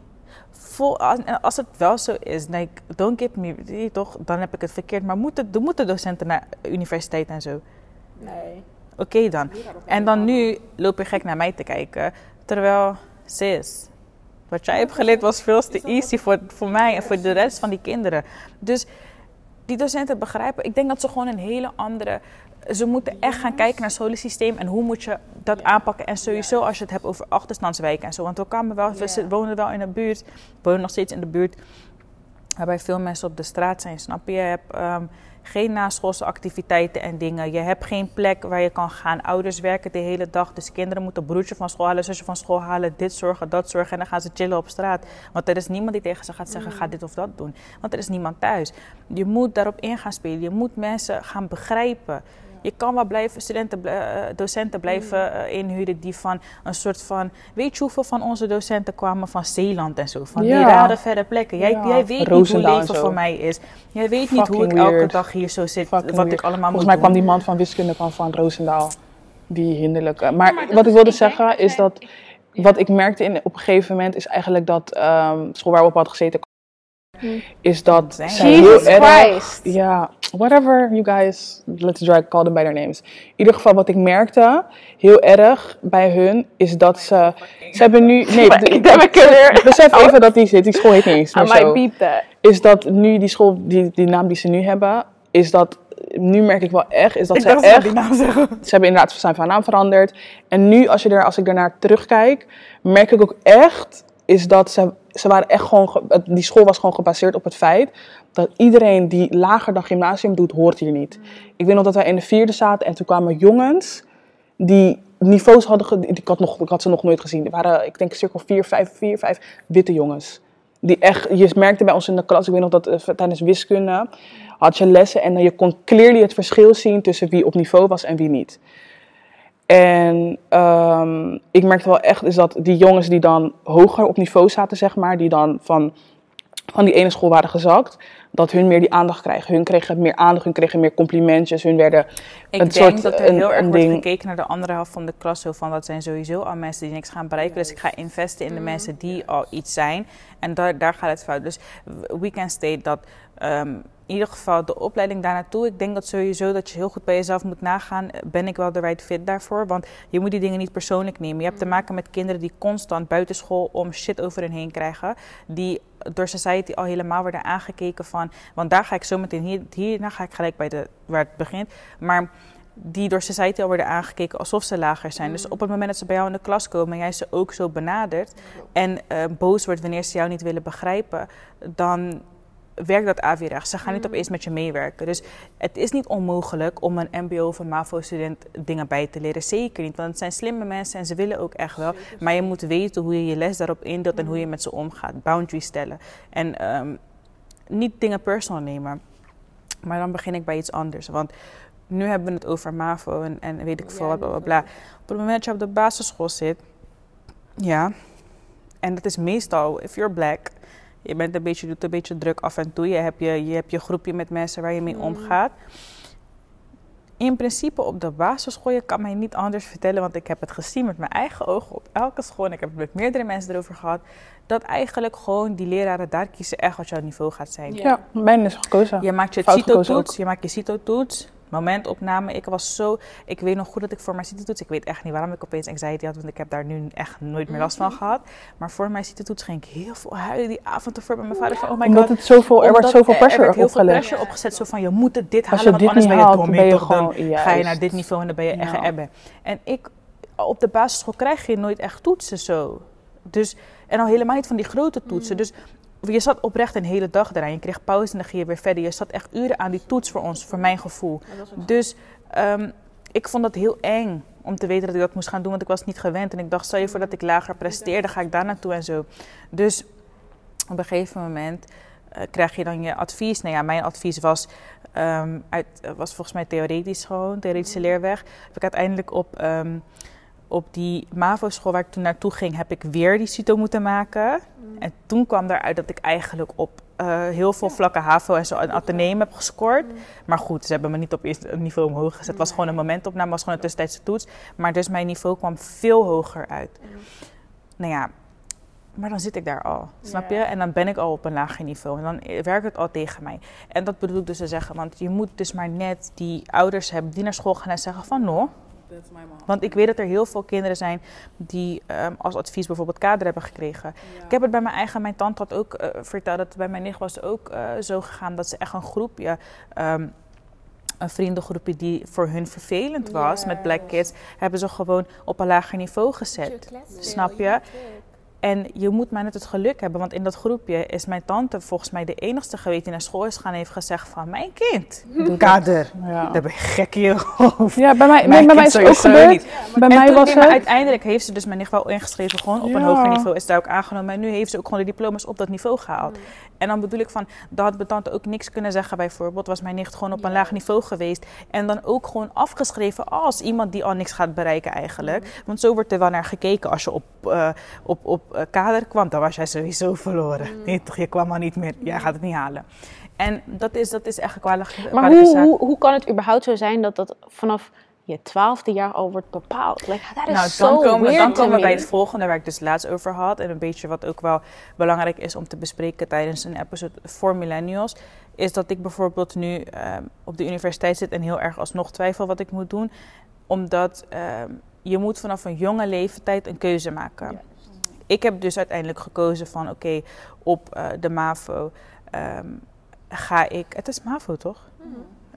Speaker 2: Vol, als, het wel zo is, like, don't get me, toch, dan heb ik het verkeerd. Maar moeten, de- moeten docenten naar universiteit en zo?
Speaker 3: Nee.
Speaker 2: Oké dan. En dan nu loop je gek naar mij te kijken. Terwijl, sis, wat jij hebt geleerd was veel te easy voor, voor mij en voor de rest van die kinderen. Dus die docenten begrijpen, ik denk dat ze gewoon een hele andere. Ze moeten echt gaan kijken naar het scholensysteem en hoe moet je dat aanpakken. En sowieso als je het hebt over achterstandswijken en zo. Want we, kwamen wel, we wonen wel in de buurt, we wonen nog steeds in de buurt waarbij veel mensen op de straat zijn, snap je? Je hebt ehm, geen naschoolse activiteiten en dingen. Je hebt geen plek waar je kan gaan. Ouders werken de hele dag, dus kinderen moeten broertje van school halen, zusje van school halen, dit zorgen, dat zorgen. En dan gaan ze chillen op straat. Want er is niemand die tegen ze gaat zeggen, ga dit of dat doen. Want er is niemand thuis. Je moet daarop in gaan spelen. Je moet mensen gaan begrijpen. Je kan wel blijven, studenten, eh, docenten blijven eh, inhuren die van een soort van... Weet je hoeveel van onze docenten kwamen van Zeeland en zo? Van die
Speaker 1: Ja.
Speaker 2: rare verre plekken. Jij,
Speaker 1: Ja.
Speaker 2: jij weet niet hoe
Speaker 1: en
Speaker 2: leven voor mij is. Jij weet niet hoe ik elke dag hier zo zit,
Speaker 1: Fucking
Speaker 2: wat
Speaker 1: weird.
Speaker 2: ik allemaal
Speaker 1: Volgens
Speaker 2: moet
Speaker 1: mij kwam die man van wiskunde kwam van Roosendaal. Die hinderlijke. Maar, wat ik wilde zeggen is dat... Wat ik merkte in, op een gegeven moment is eigenlijk dat... ehm, school waar we op hadden gezeten... Is dat zij
Speaker 2: we?
Speaker 1: heel
Speaker 3: Jesus
Speaker 1: erg...
Speaker 3: Christ.
Speaker 1: Ja, whatever you guys, let's drag, call them by their names. In ieder geval wat ik merkte, heel erg bij hun, is dat ze... Ze hebben nu... Nee, besef even dat die zit. Die school heet niet eens
Speaker 3: I
Speaker 1: meer
Speaker 3: might
Speaker 1: zo. Is dat nu die school, die, die naam die ze nu hebben, is dat... Nu merk ik wel echt, is dat
Speaker 2: Ik
Speaker 1: ze echt...
Speaker 2: die naam zeggen.
Speaker 1: Ze hebben inderdaad zijn van naam veranderd. En nu, als, je er, als ik daarnaar terugkijk, merk ik ook echt, is dat ze, ze waren echt gewoon, die school was gewoon gebaseerd op het feit dat iedereen die lager dan gymnasium doet, hoort hier niet. Ik weet nog dat wij in de vierde zaten en toen kwamen jongens die niveaus hadden, ik had, nog, ik had ze nog nooit gezien. Er waren, ik denk, cirkel vier, vijf, vier, vijf witte jongens. Die echt, je merkte bij ons in de klas, ik weet nog dat eh, tijdens wiskunde had je lessen en je kon clearly het verschil zien tussen wie op niveau was en wie niet. En ehm, ik merkte wel echt is dat die jongens die dan hoger op niveau zaten, zeg maar, die dan van, van die ene school waren gezakt, dat hun meer die aandacht krijgen. Hun kregen meer aandacht, hun kregen meer complimentjes, hun werden
Speaker 2: Ik
Speaker 1: een
Speaker 2: denk
Speaker 1: soort
Speaker 2: dat er
Speaker 1: een,
Speaker 2: heel erg wordt
Speaker 1: ding.
Speaker 2: gekeken naar de andere helft van de klas. Zo van, dat zijn sowieso al mensen die niks gaan bereiken. Dus ik ga investen in de mensen die al iets zijn. En daar, daar gaat het fout. Dus we can state dat ehm, in ieder geval de opleiding daar naartoe. Ik denk dat sowieso dat je heel goed bij jezelf moet nagaan. Ben ik wel de right fit daarvoor? Want je moet die dingen niet persoonlijk nemen. Je hebt te maken met kinderen die constant buitenschool om shit over hen heen krijgen. Die door society al helemaal worden aangekeken van. Want daar ga ik zo meteen, hier, hierna ga ik gelijk bij de, waar het begint. Maar die door society al worden aangekeken alsof ze lager zijn. Dus op het moment dat ze bij jou in de klas komen en jij ze ook zo benadert en eh, boos wordt wanneer ze jou niet willen begrijpen, dan werkt dat averechts. Ze gaan niet opeens met je meewerken. Dus het is niet onmogelijk om een MBO of een MAVO-student dingen bij te leren. Zeker niet, want het zijn slimme mensen en ze willen ook echt wel. Maar je moet weten hoe je je les daarop indeelt en hoe je met ze omgaat. Boundaries stellen. En ehm, niet dingen personal nemen. Maar dan begin ik bij iets anders. Want nu hebben we het over MAVO en, en weet ik veel wat, bla, bla, bla. Op het moment dat je op de basisschool zit, ja, en dat is meestal, if you're black, je bent een beetje, doet een beetje druk af en toe. Je hebt je, je hebt je groepje met mensen waar je mee omgaat. In principe op de basisschool, je kan mij niet anders vertellen, want ik heb het gezien met mijn eigen ogen op elke school. En ik heb het met meerdere mensen erover gehad. Dat eigenlijk gewoon die leraren daar kiezen echt wat jouw niveau gaat zijn.
Speaker 1: Ja, mijn is gekozen.
Speaker 2: Je maakt je CITO-toets, je maakt je CITO-toets, momentopname. Ik was zo, ik weet nog goed dat ik voor mijn CITO-toets, ik weet echt niet waarom ik opeens anxiety had, want ik heb daar nu echt nooit meer last van gehad. Maar voor mijn CITO-toets ging ik heel veel huilen die avond ervoor bij mijn vader van, oh my
Speaker 1: Omdat
Speaker 2: god.
Speaker 1: het zoveel, er wordt
Speaker 2: Omdat
Speaker 1: zoveel
Speaker 2: er
Speaker 1: pressure
Speaker 2: werd heel veel
Speaker 1: opgelegd.
Speaker 2: pressure opgezet, zo van je moet dit
Speaker 1: Als
Speaker 2: halen,
Speaker 1: je
Speaker 2: want
Speaker 1: dit
Speaker 2: anders
Speaker 1: niet
Speaker 2: ben je
Speaker 1: haalt,
Speaker 2: Tommy,
Speaker 1: ben je
Speaker 2: dan
Speaker 1: gewoon-
Speaker 2: ga je naar dit niveau en dan ben je echt
Speaker 1: Ja.
Speaker 2: een ebbe. En ik, op de basisschool krijg je nooit echt toetsen zo. Dus, en al helemaal niet van die grote toetsen. Dus je zat oprecht een hele dag eraan. Je kreeg pauze en dan ging je weer verder. Je zat echt uren aan die toets voor ons, voor mijn gevoel. Dus ehm, ik vond dat heel eng om te weten dat ik dat moest gaan doen, want ik was niet gewend. En ik dacht, stel je voor dat ik lager presteerde, ga ik daar naartoe en zo. Dus op een gegeven moment eh, krijg je dan je advies. Nou ja, mijn advies was, ehm, uit, was volgens mij theoretisch gewoon, theoretische leerweg. Heb ik uiteindelijk op, ehm, op die MAVO-school waar ik toen naartoe ging, heb ik weer die CITO moeten maken. En toen kwam eruit dat ik eigenlijk op eh, heel veel vlakken HAVO en zo een ateneum heb gescoord. Maar goed, ze hebben me niet op eerst een niveau omhoog gezet. Het was gewoon een momentopname, was gewoon een tussentijdse toets. Maar dus mijn niveau kwam veel hoger uit. Nou ja, maar dan zit ik daar al, snap je? En dan ben ik al op een lager niveau. En dan werkt het al tegen mij. En dat bedoel ik dus te zeggen, want je moet dus maar net die ouders hebben die naar school gaan en zeggen van... no, want ik weet dat er heel veel kinderen zijn die ehm, als advies bijvoorbeeld kader hebben gekregen. Ik heb het bij mijn eigen, mijn tante had ook eh, verteld dat het bij mijn nicht was ook eh, zo gegaan dat ze echt een groepje, ehm, een vriendengroepje die voor hun vervelend was met black kids, hebben ze gewoon op een lager niveau gezet. Snap je? En je moet maar net het geluk hebben, want in dat groepje is mijn tante volgens mij de enigste geweest die naar school is gaan en heeft gezegd van mijn kind, kader,
Speaker 1: Ja.
Speaker 2: daar ben je gek in je hoofd.
Speaker 1: Ja, bij mij,
Speaker 2: Mijn
Speaker 1: bij mij is het ook gebeurd.
Speaker 2: niet.
Speaker 1: Bij
Speaker 2: en
Speaker 1: mij was het...
Speaker 2: uiteindelijk heeft ze dus mijn nicht wel ingeschreven, gewoon op een hoger niveau is daar ook aangenomen. En nu heeft ze ook gewoon de diploma's op dat niveau gehaald. En dan bedoel ik van, dat had mijn tante ook niks kunnen zeggen bijvoorbeeld. Was mijn nicht gewoon op een laag niveau geweest. En dan ook gewoon afgeschreven als iemand die al niks gaat bereiken eigenlijk. Want zo wordt er wel naar gekeken. Als je op, eh, op, op kader kwam, dan was jij sowieso verloren. Nee toch, je kwam al niet meer. Jij gaat het niet halen. En dat is, dat is echt een kwalijke,
Speaker 3: Maar hoe,
Speaker 2: zaak.
Speaker 3: hoe, hoe kan het überhaupt zo zijn dat dat vanaf je twaalfde jaar al wordt bepaald? Like, that is
Speaker 2: Nou, dan komen,
Speaker 3: weird
Speaker 2: dan komen we bij het volgende waar ik dus laatst over had. En een beetje wat ook wel belangrijk is om te bespreken tijdens een episode voor millennials. Is dat ik bijvoorbeeld nu ehm, op de universiteit zit en heel erg alsnog twijfel wat ik moet doen. Omdat ehm, je moet vanaf een jonge leeftijd een keuze maken. Ik heb dus uiteindelijk gekozen van oké, op eh, de MAVO ehm, ga ik... Het is MAVO toch?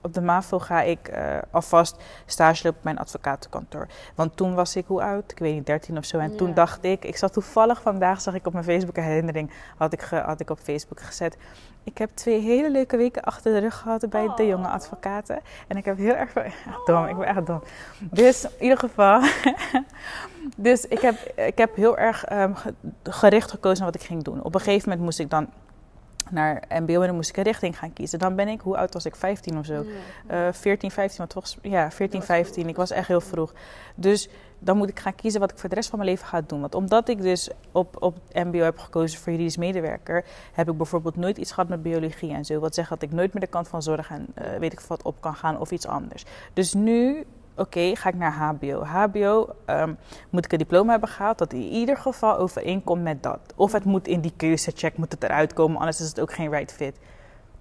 Speaker 2: Op de MAVO ga ik eh, alvast stage lopen op mijn advocatenkantoor. Want toen was ik, hoe oud? Ik weet niet, 13 of zo. En toen dacht ik, ik zat toevallig vandaag, zag ik op mijn Facebook herinnering, had ik, ge- had ik op Facebook gezet. Ik heb twee hele leuke weken achter de rug gehad bij de jonge advocaten. En ik heb heel erg, dom, ik ben echt dom. Dus in ieder geval, dus ik heb, ik heb heel erg ge- gericht gekozen naar wat ik ging doen. Op een gegeven moment moest ik dan naar MBO en dan moest ik een richting gaan kiezen. Dan ben ik, hoe oud was ik? 15 of zo. Eh 14, 15, maar toch, ja, 14, 15. Ik was echt heel vroeg. Dus dan moet ik gaan kiezen wat ik voor de rest van mijn leven ga doen. Want omdat ik dus op, op MBO heb gekozen voor juridisch medewerker, heb ik bijvoorbeeld nooit iets gehad met biologie en zo. Wat zegt dat ik nooit meer de kant van zorg en eh, weet ik wat op kan gaan of iets anders. Dus nu oké, ga ik naar HBO. HBO ehm, moet ik een diploma hebben gehaald dat in ieder geval overeenkomt met dat. Of het moet in die keuzecheck moet het eruit komen, anders is het ook geen right fit.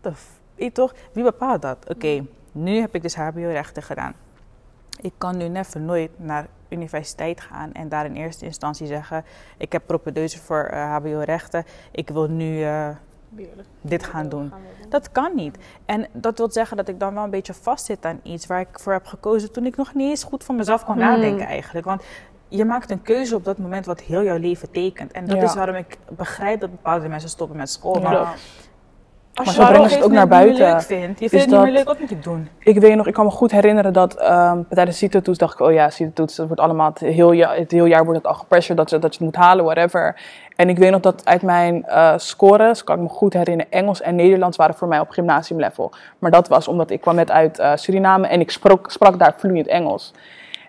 Speaker 2: De je toch? Wie bepaalt dat? Oké, nu heb ik dus HBO-rechten gedaan. Ik kan nu never nooit naar universiteit gaan en daar in eerste instantie zeggen: Ik heb propedeuse voor eh, HBO-rechten, ik wil nu eh, dit gaan doen. Dat kan niet. En dat wil zeggen dat ik dan wel een beetje vastzit aan iets waar ik voor heb gekozen toen ik nog niet eens goed van mezelf kon
Speaker 3: Mm.
Speaker 2: nadenken eigenlijk. Want je maakt een keuze op dat moment wat heel jouw leven tekent. En dat
Speaker 1: Ja.
Speaker 2: is waarom ik begrijp dat bepaalde mensen stoppen met school.
Speaker 1: Ja.
Speaker 2: Maar als
Speaker 1: Maar
Speaker 2: je
Speaker 1: zo brengen ze het ook naar buiten.
Speaker 2: leuk vindt, je vindt het niet meer leuk, wat moet ik doen?
Speaker 1: Ik weet nog, ik kan me goed herinneren dat ehm tijdens de CITO-toets dacht ik, oh ja, CITO-toets, dat wordt allemaal, het heel, jaar, het heel jaar wordt het al gepressured dat je, dat je het moet halen, whatever. En ik weet nog dat uit mijn eh scores, kan ik me goed herinneren, Engels en Nederlands waren voor mij op gymnasiumlevel. Maar dat was omdat ik kwam net uit eh, Suriname en ik sprak, sprak daar vloeiend Engels.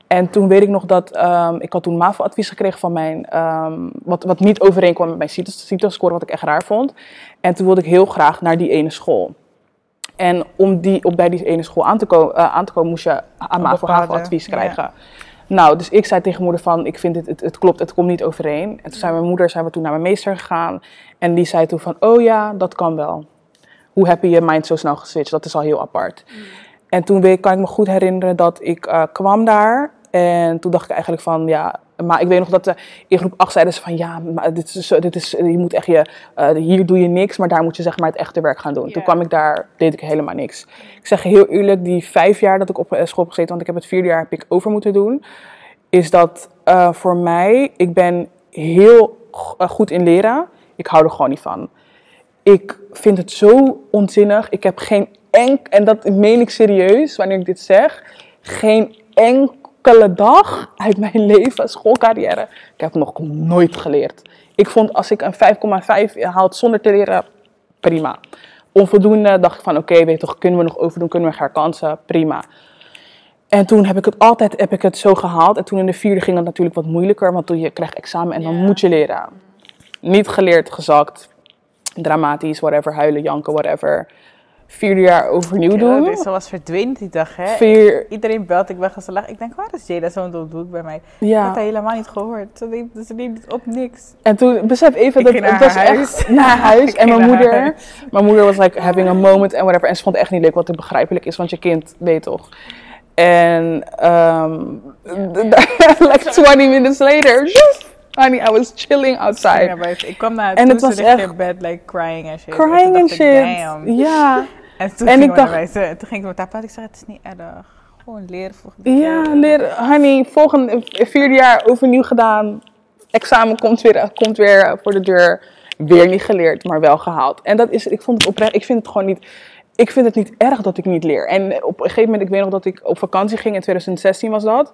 Speaker 1: En toen weet ik nog dat, ehm, ik had toen MAVO-advies gekregen van mijn, ehm, wat, wat niet overeenkwam met mijn CITO- CITO-score, wat ik echt raar vond. En toen wilde ik heel graag naar die ene school. En om die, op bij die ene school aan te, ko- eh, aan te komen, moest je aan MAVO-advies krijgen. Nou, dus ik zei tegen moeder van, ik vind dit, het, het klopt, het komt niet overeen. En toen zei mijn moeder, zijn we toen naar mijn meester gegaan. En die zei toen van, oh ja, dat kan wel. Hoe heb je je mind zo snel geswitcht? Dat is al heel apart. En toen kan ik me goed herinneren dat ik eh, kwam daar. En toen dacht ik eigenlijk van, ja... Maar ik weet nog dat in groep 8 zeiden ze van, ja, maar dit is, dit is, je moet echt je... eh, hier doe je niks, maar daar moet je zeg maar het echte werk gaan doen. Toen kwam ik daar, deed ik helemaal niks. Ik zeg je heel eerlijk, die vijf jaar dat ik op eh, school heb gezeten... want ik heb het vierde jaar heb ik over moeten doen... is dat eh, voor mij... Ik ben heel goed in leren. Ik hou er gewoon niet van. Ik vind het zo onzinnig. Ik heb geen enk... En dat meen ik serieus, wanneer ik dit zeg. Geen enkele dag uit mijn leven, schoolcarrière... Ik heb nog nooit geleerd. Ik vond als ik een 5,5 haal zonder te leren, prima. Onvoldoende dacht ik van, oké, weet toch, kunnen we nog overdoen, kunnen we herkansen, prima. En toen heb ik het altijd heb ik het zo gehaald. En toen in de vierde ging het natuurlijk wat moeilijker, want toen je krijgt examen en dan moet je leren. Niet geleerd, gezakt, dramatisch, whatever, huilen, janken, whatever. Vierde jaar overnieuw
Speaker 2: Ja,
Speaker 1: doen.
Speaker 2: dit was verdwenen die dag, hè?
Speaker 1: Vier,
Speaker 2: Iedereen belt, ik ben geslaagd. Ik denk, waar is Jada zo'n doelboek bij mij? Ik
Speaker 1: ja.
Speaker 2: had dat helemaal niet gehoord. Ze neemt, ze neemt het op niks.
Speaker 1: En toen, besef even
Speaker 2: Ik
Speaker 1: dat het was
Speaker 2: haar
Speaker 1: echt naar huis.
Speaker 2: Ik
Speaker 1: en mijn moeder,
Speaker 2: haar
Speaker 1: mijn moeder was like having a moment en whatever. En ze vond het echt niet leuk, wat het begrijpelijk is, want je kind weet toch. En um, like 20 minutes later, honey, I was chilling outside.
Speaker 2: Ik kwam naar
Speaker 1: En
Speaker 2: en
Speaker 1: het was echt-
Speaker 2: in bed, like crying en shit.
Speaker 1: Crying and shit.
Speaker 2: damn.
Speaker 1: Ja,
Speaker 2: En toen
Speaker 1: En
Speaker 2: ging
Speaker 1: ik dacht-
Speaker 2: naar buiten. Toen ging ik met haar praten. Ik zei, het is niet erg. Gewoon leren volgende
Speaker 1: ja,
Speaker 2: keer.
Speaker 1: leer, honey, volgende vierde jaar overnieuw gedaan. Examen komt weer, komt weer voor de deur. Weer niet geleerd, maar wel gehaald. En dat is, ik vond het oprecht, ik vind het gewoon niet, ik vind het niet erg dat ik niet leer. En op een gegeven moment, ik weet nog dat ik op vakantie ging, in 2016 was dat.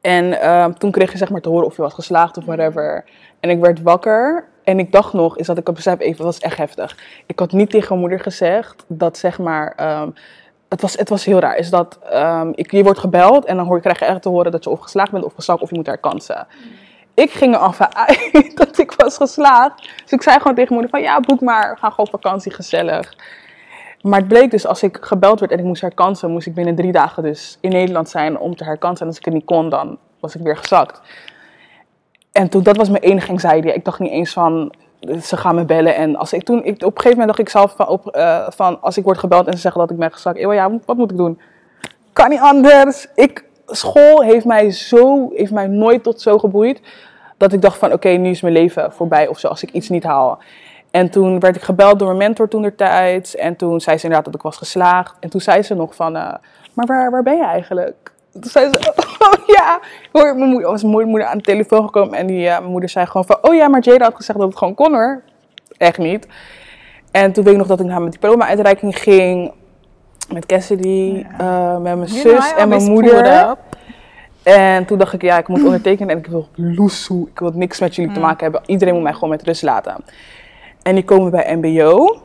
Speaker 1: En ehm, toen kreeg je zeg maar te horen of je was geslaagd of whatever. En ik werd wakker en ik dacht nog, is dat ik het besef even, dat was echt heftig. Ik had niet tegen mijn moeder gezegd dat zeg maar, ehm, het, was, het was heel raar. Is dat ehm, ik, je wordt gebeld en dan hoor, krijg je echt te horen dat je of geslaagd bent of gezakt of je moet herkansen. Ik ging er af uit dat ik was geslaagd. Dus ik zei gewoon tegen moeder van ja, boek maar, ga gewoon op vakantie, gezellig. Maar het bleek dus, als ik gebeld werd en ik moest herkansen, moest ik binnen drie dagen dus in Nederland zijn om te herkansen. En als ik het niet kon, dan was ik weer gezakt. En toen, dat was mijn enige anxiety. Ik dacht niet eens van, ze gaan me bellen. En als ik toen, ik, op een gegeven moment dacht ik zelf van, op, eh, van als ik word gebeld en ze zeggen dat ik ben gezakt. ja, wat moet ik doen? Kan niet anders. Ik, school heeft mij zo, heeft mij nooit tot zo geboeid. Dat ik dacht van, oké, nu is mijn leven voorbij of zo, als ik iets niet haal. En toen werd ik gebeld door mijn mentor toen der tijd. En toen zei ze inderdaad dat ik was geslaagd. En toen zei ze nog van, eh, maar waar, waar ben je eigenlijk? Toen zei ze, oh ja. Ik hoor, mijn moeder, was mijn moeder aan de telefoon gekomen. En die, eh, mijn moeder zei gewoon van, oh ja, maar Jada had gezegd dat het gewoon kon hoor. Echt niet. En toen weet ik nog dat ik naar mijn diploma-uitreiking ging. Met Cassidy, eh, met mijn
Speaker 2: You know,
Speaker 1: zus en mijn moeder. En toen dacht ik, ja, ik moet ondertekenen en ik wil loesoe. Ik wil niks met jullie te maken hebben. Iedereen moet mij gewoon met rust laten. En die komen bij MBO.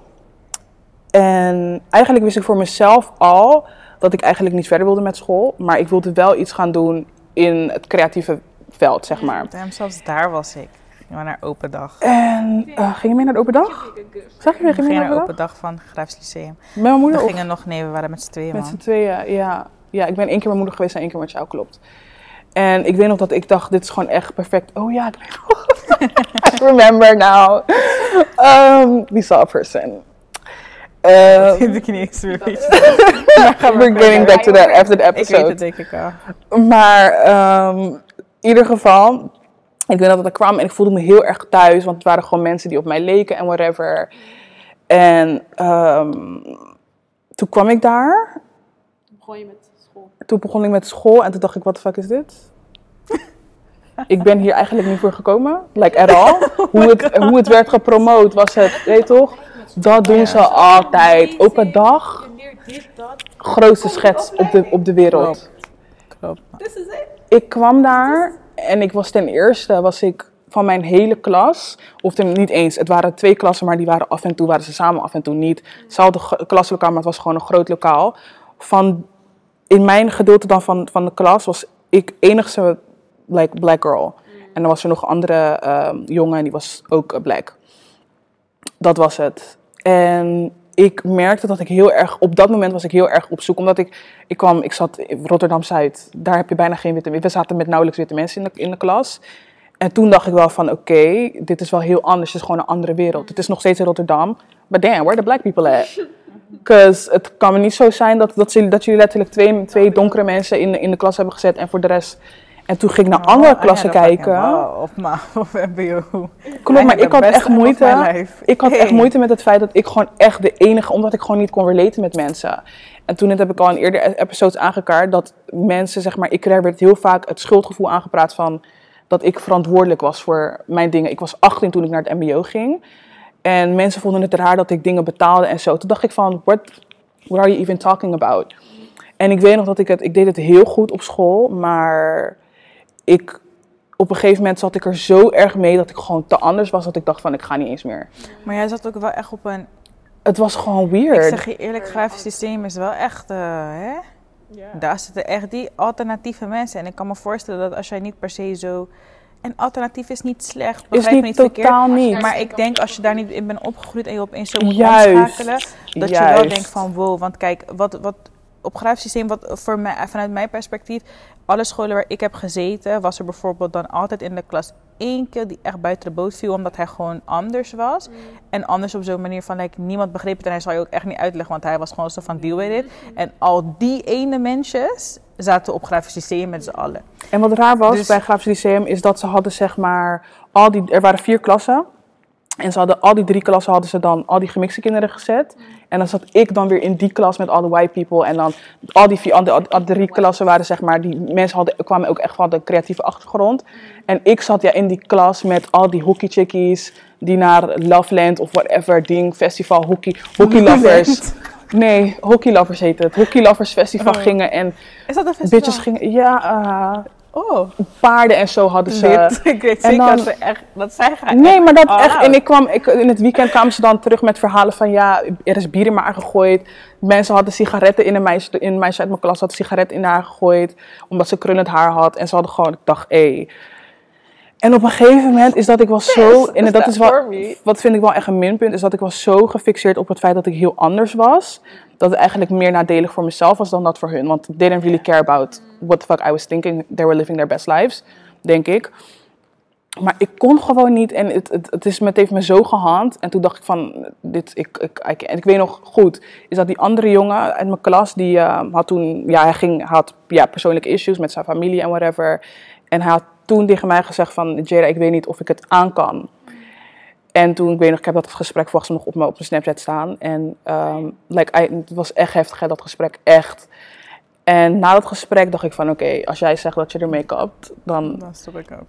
Speaker 1: En eigenlijk wist ik voor mezelf al dat ik eigenlijk niet verder wilde met school. Maar ik wilde wel iets gaan doen in het creatieve veld, zeg maar.
Speaker 2: Damn, zelfs daar was ik. Ik ging naar open dag.
Speaker 1: En eh, ging je mee naar de open dag? Zag je weer?
Speaker 2: We
Speaker 1: Ging je naar de
Speaker 2: open dag van Graafs Lyceum.
Speaker 1: Met mijn moeder
Speaker 2: We gingen nog, nee, we waren met z'n tweeën,
Speaker 1: met z'n tweeën? Ja. ja, ik ben één keer met mijn moeder geweest en één keer met jou, klopt. En ik weet nog dat ik dacht, dit is gewoon echt perfect. Oh ja, ik weet nog. I remember now. Um, we saw a person.
Speaker 2: Dat
Speaker 1: Um,
Speaker 2: weet ik niet eens meer.
Speaker 1: we're getting back to that after the
Speaker 2: Ik weet
Speaker 1: episode.
Speaker 2: het denk ik al.
Speaker 1: Maar ehm, in ieder geval, ik weet dat ik kwam en ik voelde me heel erg thuis, want het waren gewoon mensen die op mij leken en whatever. En ehm, toen kwam ik daar,
Speaker 3: Begon je met?
Speaker 1: Toen begon ik met school en toen dacht ik, wat de fuck is dit? ik ben hier eigenlijk niet voor gekomen, like at all. Hoe het, hoe het werd gepromoot was het, weet je toch? Dat doen ze altijd. Dag,
Speaker 3: leert dit, dat.
Speaker 1: grootste schets op de, op de wereld.
Speaker 2: Klopt.
Speaker 3: This is it.
Speaker 1: ik kwam daar en ik was ten eerste was ik van mijn hele klas, of ten, niet eens, het waren twee klassen, maar die waren af en toe waren ze samen, af en toe niet. Hetzelfde klaslokaal, maar het was gewoon een groot lokaal. Van in mijn gedeelte dan van, van de klas was ik enigste like, black girl. En dan was er nog een andere ehm, jongen en die was ook eh, black. Dat was het. En ik merkte dat ik heel erg, op dat moment was ik heel erg op zoek. Omdat ik, ik kwam, ik zat in Rotterdam-Zuid. Daar heb je bijna geen witte mensen. We zaten met nauwelijks witte mensen in de, in de klas. En toen dacht ik wel van, oké, dit is wel heel anders. Het is gewoon een andere wereld. Het is nog steeds in Rotterdam. But damn, where the black people at? Because het kan me niet zo zijn dat, dat, ze, dat jullie letterlijk twee, twee donkere mensen in, de- in de klas hebben gezet. En voor de rest... En toen ging ik naar andere
Speaker 2: Oh,
Speaker 1: klassen kijken.
Speaker 2: Op, ma op MBO.
Speaker 1: Klopt, maar ik had echt
Speaker 2: of
Speaker 1: moeite. Ik had echt moeite met het feit dat ik gewoon echt de enige, omdat ik gewoon niet kon relaten met mensen. En toen heb ik al in eerdere episodes aangekaart dat mensen, zeg maar, ik er werd heel vaak het schuldgevoel aangepraat van dat ik verantwoordelijk was voor mijn dingen. Ik was 18 toen ik naar het MBO ging. En mensen vonden het raar dat ik dingen betaalde en zo. Toen dacht ik van, what, what are you even talking about? En ik weet nog dat ik het, ik deed het heel goed op school, maar ik, op een gegeven moment zat ik er zo erg mee dat ik gewoon te anders was dat ik dacht van, ik ga niet eens meer.
Speaker 2: Maar jij zat ook wel echt op een...
Speaker 1: Het was gewoon
Speaker 2: Ik
Speaker 1: weird.
Speaker 2: zeg je eerlijk, grafisch systeem is wel echt... eh, hè?
Speaker 3: Ja.
Speaker 2: Daar zitten echt die alternatieve mensen. En ik kan me voorstellen dat als jij niet per se zo... En alternatief is niet slecht,
Speaker 1: is
Speaker 2: begrijp me
Speaker 1: niet
Speaker 2: niet verkeerd.
Speaker 1: totaal niet.
Speaker 2: Maar ik denk als je daar niet in bent opgegroeid en je opeens zo moet
Speaker 1: Juist.
Speaker 2: omschakelen, dat je wel denkt van wow, want kijk, wat, wat op grafisch systeem, wat voor mij, vanuit mijn perspectief, alle scholen waar ik heb gezeten, was er bijvoorbeeld dan altijd in de klas één keer die echt buiten de boot viel, omdat hij gewoon anders was. En anders op zo'n manier van, like, niemand begreep het en hij zal je ook echt niet uitleggen, want hij was gewoon zo van deal with it. En al die ene mensjes zaten op grafisch systeem met z'n allen.
Speaker 1: En wat raar was
Speaker 2: Dus-
Speaker 1: bij Grafisch Lyceum is dat ze hadden zeg maar, al die, er waren vier klassen. En ze hadden al die drie klassen hadden ze dan al die gemixte kinderen gezet. En dan zat ik dan weer in die klas met al de white people. En dan al die vier, al, al drie klassen waren zeg maar, die mensen hadden, kwamen ook echt van de creatieve achtergrond. En ik zat ja in die klas met al die hockey chickies die naar Loveland of whatever ding, festival, hockey, hockey lovers. Nee, hockey lovers heet het. Hockey lovers festival
Speaker 2: Oh.
Speaker 1: gingen en
Speaker 2: Is dat een festival?
Speaker 1: bitches gingen, ja, eh,
Speaker 2: Oh,
Speaker 1: paarden en zo hadden ze.
Speaker 2: dit. Ik weet
Speaker 1: en
Speaker 2: zeker
Speaker 1: dan-
Speaker 2: dat ze echt, dat zij gaan
Speaker 1: Nee, maar dat
Speaker 2: all
Speaker 1: echt.
Speaker 2: out.
Speaker 1: En ik kwam, ik, in het weekend kwamen ze dan terug met verhalen van ja, er is bier in mijn haar gegooid. Mensen hadden sigaretten in een meisje, in een meisje uit mijn klas had sigaretten in haar gegooid. Omdat ze krullend haar had. En ze hadden gewoon, ik dacht, hé. En op een gegeven moment is dat ik was zo. En dat is wel, wat vind ik wel echt een minpunt, is dat ik was zo gefixeerd op het feit dat ik heel anders was. Dat het eigenlijk meer nadelig voor mezelf was dan dat voor hun. Want they didn't really care about what the fuck I was thinking. They were living their best lives, denk ik. Maar ik kon gewoon niet en het, het, het, is, het heeft me zo gehand. En toen dacht ik van, dit, ik, ik, ik, en ik weet nog goed, is dat die andere jongen uit mijn klas, die eh, had toen, ja, hij ging, had ja, persoonlijke issues met zijn familie en whatever. En hij had toen tegen mij gezegd van, Jada, ik weet niet of ik het aan kan. En toen, ik weet nog, ik heb dat gesprek volgens mij nog op mijn, op mijn Snapchat staan. En ehm, like, I- het was echt heftig, hè, dat gesprek, echt. En na dat gesprek dacht ik van, oké, als jij zegt dat je ermee kapt, dan,
Speaker 2: Dan stop ik ook.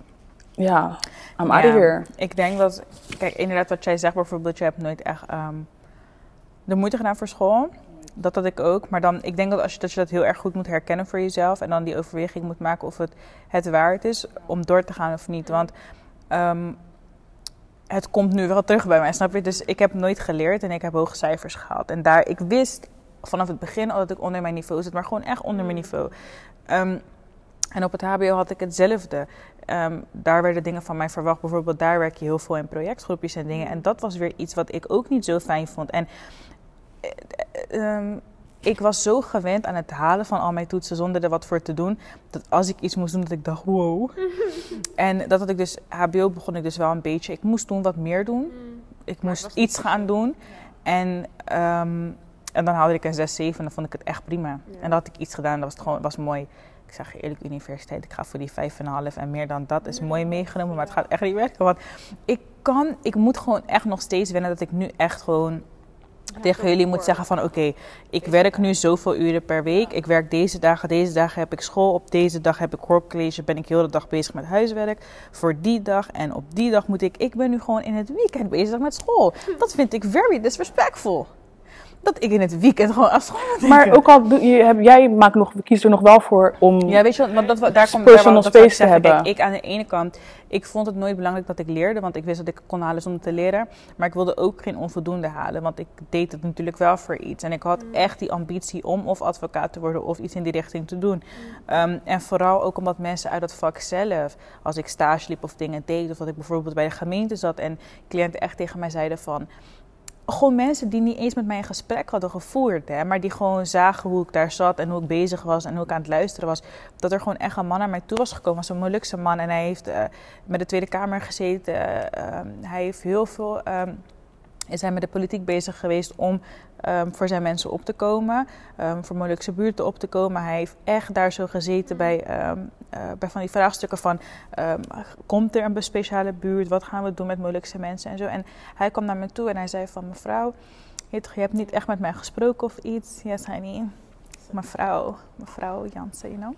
Speaker 1: ja, I'm out
Speaker 2: Ja.
Speaker 1: of here.
Speaker 2: Ik denk dat, kijk, inderdaad wat jij zegt bijvoorbeeld, je hebt nooit echt ehm, de moeite gedaan voor school. Dat had ik ook. Maar dan, ik denk dat, als je, dat je dat heel erg goed moet herkennen voor jezelf. En dan die overweging moet maken of het het waard is om door te gaan of niet. Want ehm, het komt nu wel terug bij mij, snap je? Dus ik heb nooit geleerd en ik heb hoge cijfers gehaald. En daar, ik wist vanaf het begin al dat ik onder mijn niveau zit, maar gewoon echt onder mijn niveau. Ehm, en op het HBO had ik hetzelfde. Ehm, daar werden dingen van mij verwacht. Bijvoorbeeld, daar werk je heel veel in projectgroepjes en dingen. En dat was weer iets wat ik ook niet zo fijn vond. En eh, ehm, ik was zo gewend aan het halen van al mijn toetsen zonder er wat voor te doen. Dat als ik iets moest doen, dat ik dacht, wow. en dat had ik dus, HBO begon ik dus wel een beetje. Ik moest toen wat meer doen. Ik moest iets gaan doen. En, ehm, en dan haalde ik een 6, 7 en dan vond ik het echt prima. En dan had ik iets gedaan, dat was, het gewoon, was mooi. Ik zeg je eerlijk, universiteit, ik ga voor die 5,5 en meer dan dat is mooi meegenomen. Maar het gaat echt niet werken. Want ik kan, ik moet gewoon echt nog steeds wennen dat ik nu echt gewoon tegen jullie moet zeggen van oké, ik werk nu zoveel uren per week. Ik werk deze dagen, deze dagen heb ik school. Op deze dag heb ik hoorcollege, ben ik heel de dag bezig met huiswerk. Voor die dag en op die dag moet ik, ik ben nu gewoon in het weekend bezig met school. Dat vind ik very disrespectful dat ik in het weekend gewoon afschool
Speaker 1: Maar ook al doe je, heb, jij maakt nog, kiest er nog wel voor om
Speaker 2: ja, weet je, want dat, daar komt
Speaker 1: personal
Speaker 2: daar,
Speaker 1: space te hebben.
Speaker 2: ik aan de ene kant, ik vond het nooit belangrijk dat ik leerde, want ik wist dat ik kon halen zonder te leren. Maar ik wilde ook geen onvoldoende halen, want ik deed het natuurlijk wel voor iets. En ik had mm. echt die ambitie om of advocaat te worden of iets in die richting te doen. Um, en vooral ook omdat mensen uit dat vak zelf, als ik stage liep of dingen deed, of dat ik bijvoorbeeld bij de gemeente zat en cliënten echt tegen mij zeiden van gewoon mensen die niet eens met mij een gesprek hadden gevoerd, hè, maar die gewoon zagen hoe ik daar zat en hoe ik bezig was en hoe ik aan het luisteren was. Dat er gewoon echt een man naar mij toe was gekomen, was een Molukse man en hij heeft uh, met de Tweede Kamer gezeten. Uh, hij heeft heel veel. Um, is hij met de politiek bezig geweest om um, voor zijn mensen op te komen, um, voor Molukse buurten op te komen. Hij heeft echt daar zo gezeten bij, um, uh, bij van die vraagstukken van, komt er een speciale buurt, wat gaan we doen met Molukse mensen en zo. En hij kwam naar me toe en hij zei van, mevrouw, je hebt niet echt met mij gesproken of iets. Ja, zei niet. Mevrouw, mevrouw Jansen, you know.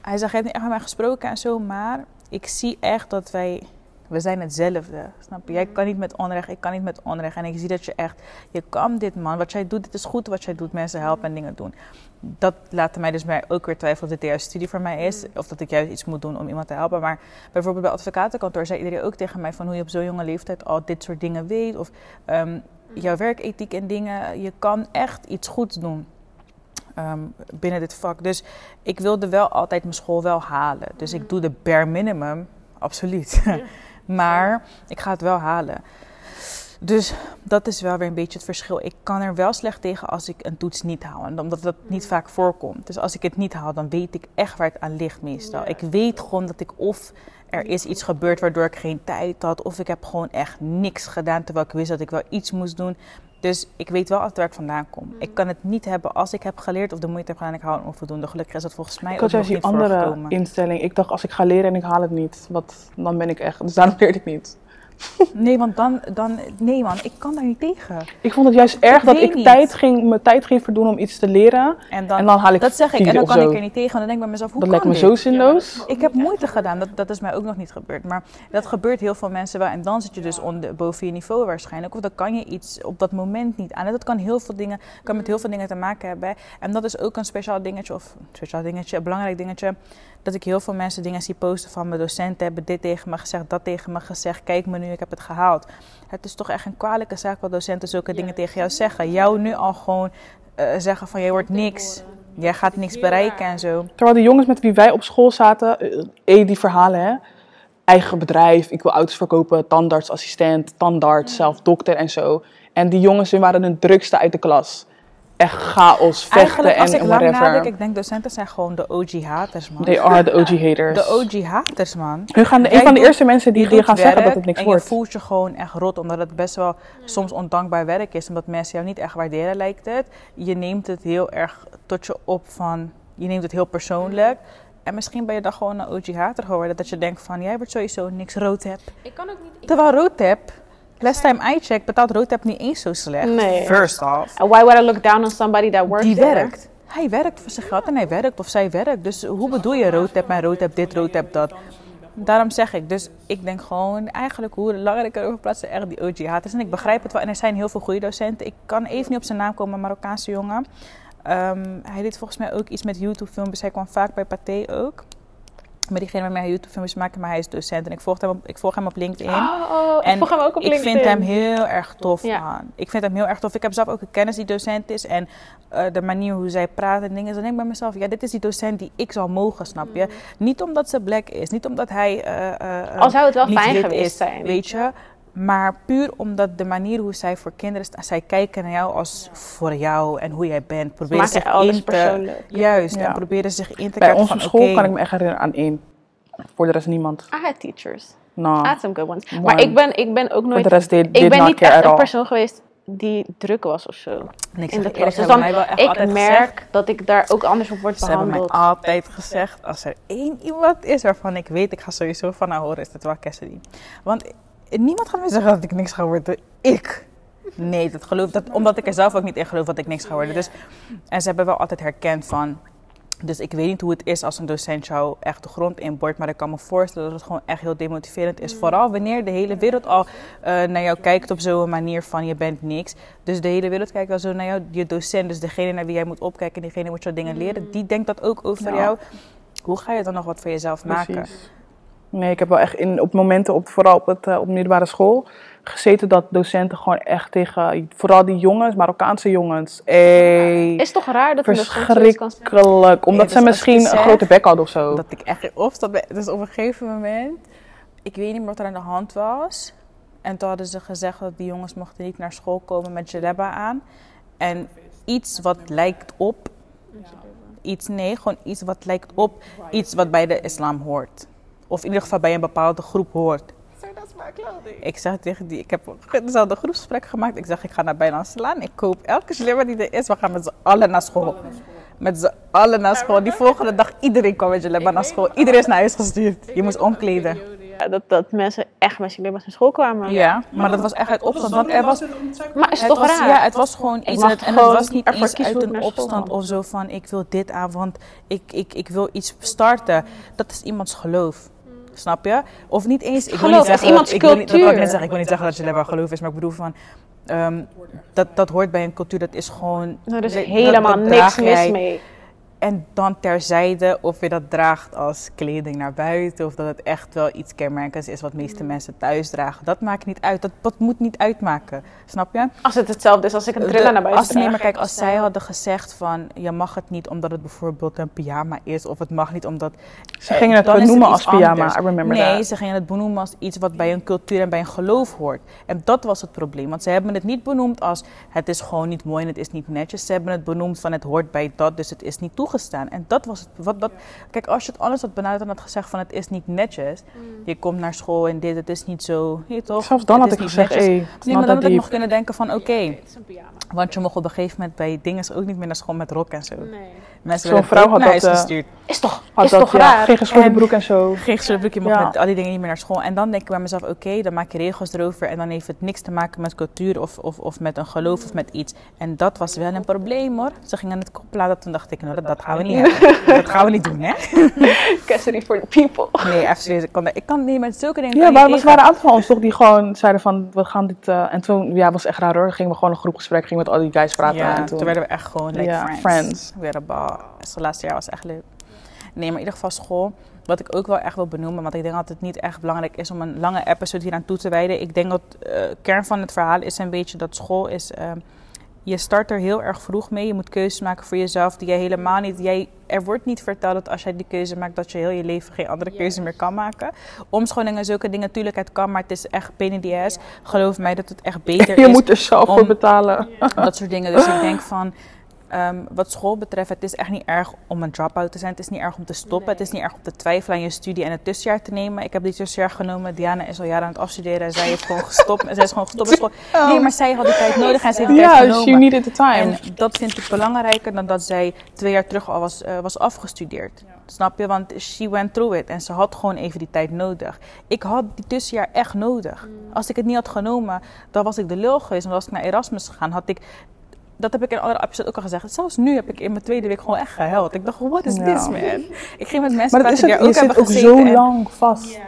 Speaker 2: hij zei, je hebt niet echt met mij gesproken en zo, maar ik zie echt dat wij we zijn hetzelfde. Snap je? Jij kan niet met onrecht, ik kan niet met onrecht. En ik zie dat je echt, je kan dit man. Wat jij doet, dit is goed wat jij doet. Mensen helpen en dingen doen. Dat laat mij dus mij ook weer twijfelen of dit de juiste studie voor mij is. Of dat ik juist iets moet doen om iemand te helpen. Maar bijvoorbeeld bij advocatenkantoor zei iedereen ook tegen mij van hoe je op zo'n jonge leeftijd al dit soort dingen weet. Of um, jouw werkethiek en dingen. Je kan echt iets goeds doen. Um, binnen dit vak. Dus ik wilde wel altijd mijn school wel halen. Dus ik doe de bare minimum, absoluut. Maar ik ga het wel halen. Dus dat is wel weer een beetje het verschil. Ik kan er wel slecht tegen als ik een toets niet haal. En omdat dat niet vaak voorkomt. Dus als ik het niet haal, dan weet ik echt waar het aan ligt meestal. Ik weet gewoon dat ik of er is iets gebeurd waardoor ik geen tijd had. Of ik heb gewoon echt niks gedaan terwijl ik wist dat ik wel iets moest doen. Dus ik weet wel altijd waar ik vandaan kom. Ik kan het niet hebben als ik heb geleerd of de moeite heb gedaan. Ik haal het onvoldoende. Gelukkig is dat volgens mij ik ook nog niet andere
Speaker 1: instelling. Ik dacht als ik ga leren en ik haal het niet, wat, dan ben ik echt. Dus daarom leer ik niet.
Speaker 2: Nee, want dan, dan, nee man, ik kan daar niet tegen.
Speaker 1: Ik vond het juist erg dat ik tijd ging, mijn tijd ging verdoen om iets te leren. En dan, haal ik
Speaker 2: Dat zeg ik, en dan kan ik er niet tegen. En dan denk ik bij mezelf, hoe
Speaker 1: dat
Speaker 2: kan
Speaker 1: lijkt me zo zinloos.
Speaker 2: Ik heb moeite gedaan, dat, dat is mij ook nog niet gebeurd. Maar dat gebeurt heel veel mensen wel. En dan zit je dus onder, boven je niveau waarschijnlijk. Of dan kan je iets op dat moment niet aan. En dat kan, heel veel dingen, kan met heel veel dingen te maken hebben. En dat is ook een speciaal dingetje, of een speciaal dingetje, een belangrijk dingetje dat ik heel veel mensen dingen zie posten van mijn docenten hebben dit tegen me gezegd, dat tegen me gezegd. Kijk me nu, ik heb het gehaald. Het is toch echt een kwalijke zaak wat docenten zulke dingen tegen jou zeggen. Jou nu al gewoon uh, zeggen van jij wordt niks. Jij gaat niks bereiken en zo.
Speaker 1: Terwijl de jongens met wie wij op school zaten, eh, die verhalen hè. Eigen bedrijf, ik wil auto's verkopen, tandartsassistent, tandarts, zelf dokter en zo. En die jongens waren de drukste uit de klas echt chaos, vechten Eigenlijk, als en ik whatever. lang nadenk,
Speaker 2: ik denk docenten zijn gewoon de OG-haters, man.
Speaker 1: They are the OG-haters.
Speaker 2: De OG-haters, man.
Speaker 1: Hun gaan de, een van de eerste mensen die, die gaan zeggen dat het niks
Speaker 2: en
Speaker 1: wordt.
Speaker 2: En je voelt je gewoon echt rot, omdat het best wel soms ondankbaar werk is. Omdat mensen jou niet echt waarderen, lijkt het. Je neemt het heel erg tot je op van... Je neemt het heel persoonlijk. En misschien ben je dan gewoon een OG-hater geworden. Dat je denkt van, jij wordt sowieso niks rood hebt. Ik kan ook niet... Terwijl rood hebt Last time I checked betaalt Roodtap niet eens zo slecht.
Speaker 3: Nee.
Speaker 2: First off.
Speaker 3: why would I look down on somebody that works
Speaker 2: Die werkt. Hij werkt voor zijn geld en hij werkt of zij werkt. Dus hoe bedoel je Roodtap en Roodtap dit, Roodtap dat? Daarom zeg ik. Dus ik denk gewoon eigenlijk hoe langer ik erover praat, echt die OG-haters. En ik begrijp het wel. En er zijn heel veel goede docenten. Ik kan even niet op zijn naam komen, een Marokkaanse jongen. Um, hij deed volgens mij ook iets met YouTube-filmpjes. Hij kwam vaak bij Pathé ook. Met diegene waarmee hij YouTube-filmpjes maakt, maar hij is docent. En ik volg hem op, ik volg hem op LinkedIn.
Speaker 3: Oh, oh, ik
Speaker 2: En
Speaker 3: volg hem ook op
Speaker 2: ik
Speaker 3: LinkedIn.
Speaker 2: vind hem heel erg tof,
Speaker 3: Ja.
Speaker 2: man. Ik vind hem heel erg tof. Ik heb zelf ook een kennis die docent is. En eh, de manier hoe zij praat en dingen. Dan denk ik bij mezelf, ja, dit is die docent die ik zou mogen, snap je? Niet omdat ze black is. Niet omdat hij... eh, eh,
Speaker 3: Al zou het wel fijn geweest
Speaker 2: is,
Speaker 3: zijn.
Speaker 2: Weet je? Maar puur omdat de manier hoe zij voor kinderen staan. Zij kijken naar jou als voor jou en hoe jij bent. Proberen
Speaker 3: Maken
Speaker 2: zich
Speaker 3: alles
Speaker 2: in te...
Speaker 3: persoonlijk.
Speaker 2: Juist.
Speaker 1: Ja.
Speaker 2: En proberen zich in te
Speaker 1: Bij
Speaker 2: kijken
Speaker 1: onze
Speaker 2: van,
Speaker 1: school kan ik me echt herinneren aan één. Voor de rest niemand.
Speaker 3: I had teachers. I
Speaker 1: Nou,
Speaker 3: had some good ones. Maar ik ben, ik ben ook
Speaker 1: voor
Speaker 3: nooit...
Speaker 1: de rest did,
Speaker 3: Ik ben niet echt een persoon geweest die druk was of zo.
Speaker 2: En ik
Speaker 3: in de klas. Dus
Speaker 2: ze
Speaker 3: dan,
Speaker 2: wel echt
Speaker 3: ik merk
Speaker 2: gezegd,
Speaker 3: dat ik daar ook anders op word
Speaker 2: Ze hebben mij
Speaker 3: behandeld.
Speaker 2: altijd gezegd, als er één iemand is waarvan ik weet, ik ga sowieso van haar horen, is het wel Cassidy. Want niemand gaat mij zeggen dat ik niks ga worden. Ik. Nee, dat geloof, dat, omdat ik er zelf ook niet in geloof dat ik niks ga worden. Dus, en ze hebben wel altijd herkend van... Dus ik weet niet hoe het is als een docent jou echt de grond inboort. Maar ik kan me voorstellen dat het gewoon echt heel demotiverend is. Vooral wanneer de hele wereld al eh, naar jou kijkt op zo'n manier van je bent niks. Dus de hele wereld kijkt al zo naar jou. Je docent, dus degene naar wie jij moet opkijken, diegene moet jou dingen leren. Die denkt dat ook over
Speaker 1: Ja.
Speaker 2: jou. Hoe ga je dan nog wat voor jezelf maken?
Speaker 1: Nee, ik heb wel echt in, op momenten, op, vooral op, het, eh, op de middelbare school, gezeten dat docenten gewoon echt tegen, vooral die jongens, Marokkaanse jongens, ey,
Speaker 3: Is toch raar dat
Speaker 1: verschrikkelijk. Omdat
Speaker 2: dus
Speaker 1: ze misschien een grote bek hadden of zo.
Speaker 2: Dat ik echt ben. Dus op een gegeven moment, ik weet niet meer wat er aan de hand was. En toen hadden ze gezegd dat die jongens mochten niet naar school komen met jalaba aan. En iets wat lijkt op, iets nee, gewoon iets wat lijkt op iets wat bij de islam hoort. Of in ieder geval bij een bepaalde groep hoort. Ik zeg tegen die, ik heb dezelfde groepsgesprek gemaakt. Ik zeg, ik ga naar bijna slaan. Ik koop elke slimmer die er is. We gaan met z'n allen naar school. Met z'n allen naar school. Die volgende dag, iedereen kwam met je naar school. Iedereen is naar huis gestuurd. Je moest omkleden.
Speaker 3: Ja, dat, dat mensen echt met je naar school kwamen.
Speaker 2: Ja, maar dat was echt uit opstand. Want er was,
Speaker 3: Maar is
Speaker 2: het
Speaker 3: toch
Speaker 2: was,
Speaker 3: raar?
Speaker 2: ja, het was gewoon
Speaker 3: Ik
Speaker 2: iets. En het, en
Speaker 3: gewoon
Speaker 2: het was niet
Speaker 3: kiezen
Speaker 2: uit een opstand of zo van ik wil dit aan, want ik, ik, ik wil iets starten. Dat is iemands geloof. Snap je? Of niet eens. Ik wil
Speaker 3: Geloof,
Speaker 2: niet
Speaker 3: dat is
Speaker 2: zeggen,
Speaker 3: iemands
Speaker 2: ik wil niet, dat wil ik net zeggen. Ik wil niet zeggen dat je alleen geloof is, maar ik bedoel van. ehm, dat, dat hoort bij een cultuur, dat is gewoon.
Speaker 3: Nou, er is
Speaker 2: dat-
Speaker 3: helemaal
Speaker 2: dat
Speaker 3: niks mis mee.
Speaker 2: En dan terzijde of je dat draagt als kleding naar buiten. Of dat het echt wel iets kenmerkends is wat meeste mensen thuis dragen. Dat maakt niet uit. Dat, dat moet niet uitmaken. Snap je?
Speaker 3: Als het hetzelfde is als ik een trilla naar buiten
Speaker 2: als, nee, maar kijk, als zij hadden gezegd van... Je mag het niet omdat het bijvoorbeeld een pyjama is. Of het mag niet omdat...
Speaker 1: Ze gingen het benoemen als pyjama,
Speaker 2: anders.
Speaker 1: I remember
Speaker 2: Nee,
Speaker 1: that.
Speaker 2: ze gingen het benoemen als iets wat bij een cultuur en bij een geloof hoort. En dat was het probleem. Want ze hebben het niet benoemd als het is gewoon niet mooi en het is niet netjes. Ze hebben het benoemd van het hoort bij dat, dus het is niet toegestaan. En dat was het. Wat, dat, kijk, als je het anders had benaderd en had gezegd van het is niet netjes. Je komt naar school en dit, het is niet zo. Je toch?
Speaker 1: Zelfs dan
Speaker 2: Het
Speaker 1: had ik
Speaker 2: niet
Speaker 1: gezegd, hey,
Speaker 2: Nee, maar dan had ik nog kunnen denken van oké. Want je mocht op een gegeven moment bij dingen ook niet meer naar school met rok en zo.
Speaker 3: Nee.
Speaker 2: Mensen
Speaker 1: Zo'n vrouw had dat, eh,
Speaker 2: gestuurd.
Speaker 3: Is toch,
Speaker 1: Had
Speaker 3: is
Speaker 1: dat,
Speaker 3: toch
Speaker 1: ja,
Speaker 3: raar?
Speaker 1: geen geschoren
Speaker 2: En-
Speaker 1: broek en zo.
Speaker 2: Geen gesloten je mocht
Speaker 1: Ja.
Speaker 2: met al die dingen niet meer naar school. En dan denk ik bij mezelf, oké, dan maak je regels erover. En dan heeft het niks te maken met cultuur of, of, of met een geloof of met iets. En dat was wel een probleem hoor. Ze gingen het koppelen, toen dacht ik, nou dat, dat gaan we niet hebben. Dat gaan we niet doen hè.
Speaker 3: Custody for the people.
Speaker 2: Nee, serieus, ik kan, ik kan niet met zulke dingen
Speaker 1: Ja, maar
Speaker 2: je
Speaker 1: er waren een aantal van ons toch die gewoon zeiden van, we gaan dit... eh, en toen, ja, was echt raar hoor. Gingen we gewoon een groepgesprek, gingen met al die guys praten.
Speaker 2: Ja,
Speaker 1: en
Speaker 2: toen werden we echt gewoon like friends.
Speaker 1: friends.
Speaker 2: We bal. Het laatste jaar was echt leuk. Nee, maar in ieder geval school. Wat ik ook wel echt wil benoemen, want ik denk dat het niet echt belangrijk is om een lange episode hier aan toe te wijden. Ik denk dat de kern van het verhaal is een beetje dat school is. ehm, je start er heel erg vroeg mee. Je moet keuzes maken voor jezelf die jij helemaal niet. Jij, er wordt niet verteld dat als jij die keuze maakt, dat je heel je leven geen andere keuze meer kan maken. Omscholing en zulke dingen, natuurlijk, het kan, maar het is echt the ass. Geloof mij dat het echt beter
Speaker 1: Je
Speaker 2: is
Speaker 1: moet er zelf voor betalen.
Speaker 2: dat soort dingen. Dus ik denk van, ehm, wat school betreft, het is echt niet erg om een drop-out te zijn. Het is niet erg om te stoppen. Het is niet erg om te twijfelen aan je studie en het tussenjaar te nemen. Ik heb die tussenjaar genomen. Diana is al jaren aan het afstuderen. en Zij heeft gewoon gestopt. Zij is gewoon gestopt met school. Nee, maar zij had die tijd nodig en ze heeft die tijd
Speaker 1: Ja,
Speaker 2: genomen.
Speaker 1: she needed the time.
Speaker 2: En dat vind ik belangrijker dan dat zij twee jaar terug al was, eh, was afgestudeerd. Snap je? Want she went through it. En ze had gewoon even die tijd nodig. Ik had die tussenjaar echt nodig. Als ik het niet had genomen, dan was ik de lul geweest. Want als ik naar Erasmus gegaan, had ik... Dat heb ik in een andere episode ook al gezegd. Zelfs nu heb ik in mijn tweede week gewoon echt gehuild. Ik dacht, what is
Speaker 1: Ja.
Speaker 2: this, man? Ik ging met mensen
Speaker 1: maar dat is het,
Speaker 2: er
Speaker 1: je
Speaker 2: ook
Speaker 1: zit
Speaker 2: hebben
Speaker 1: ook zo lang vast.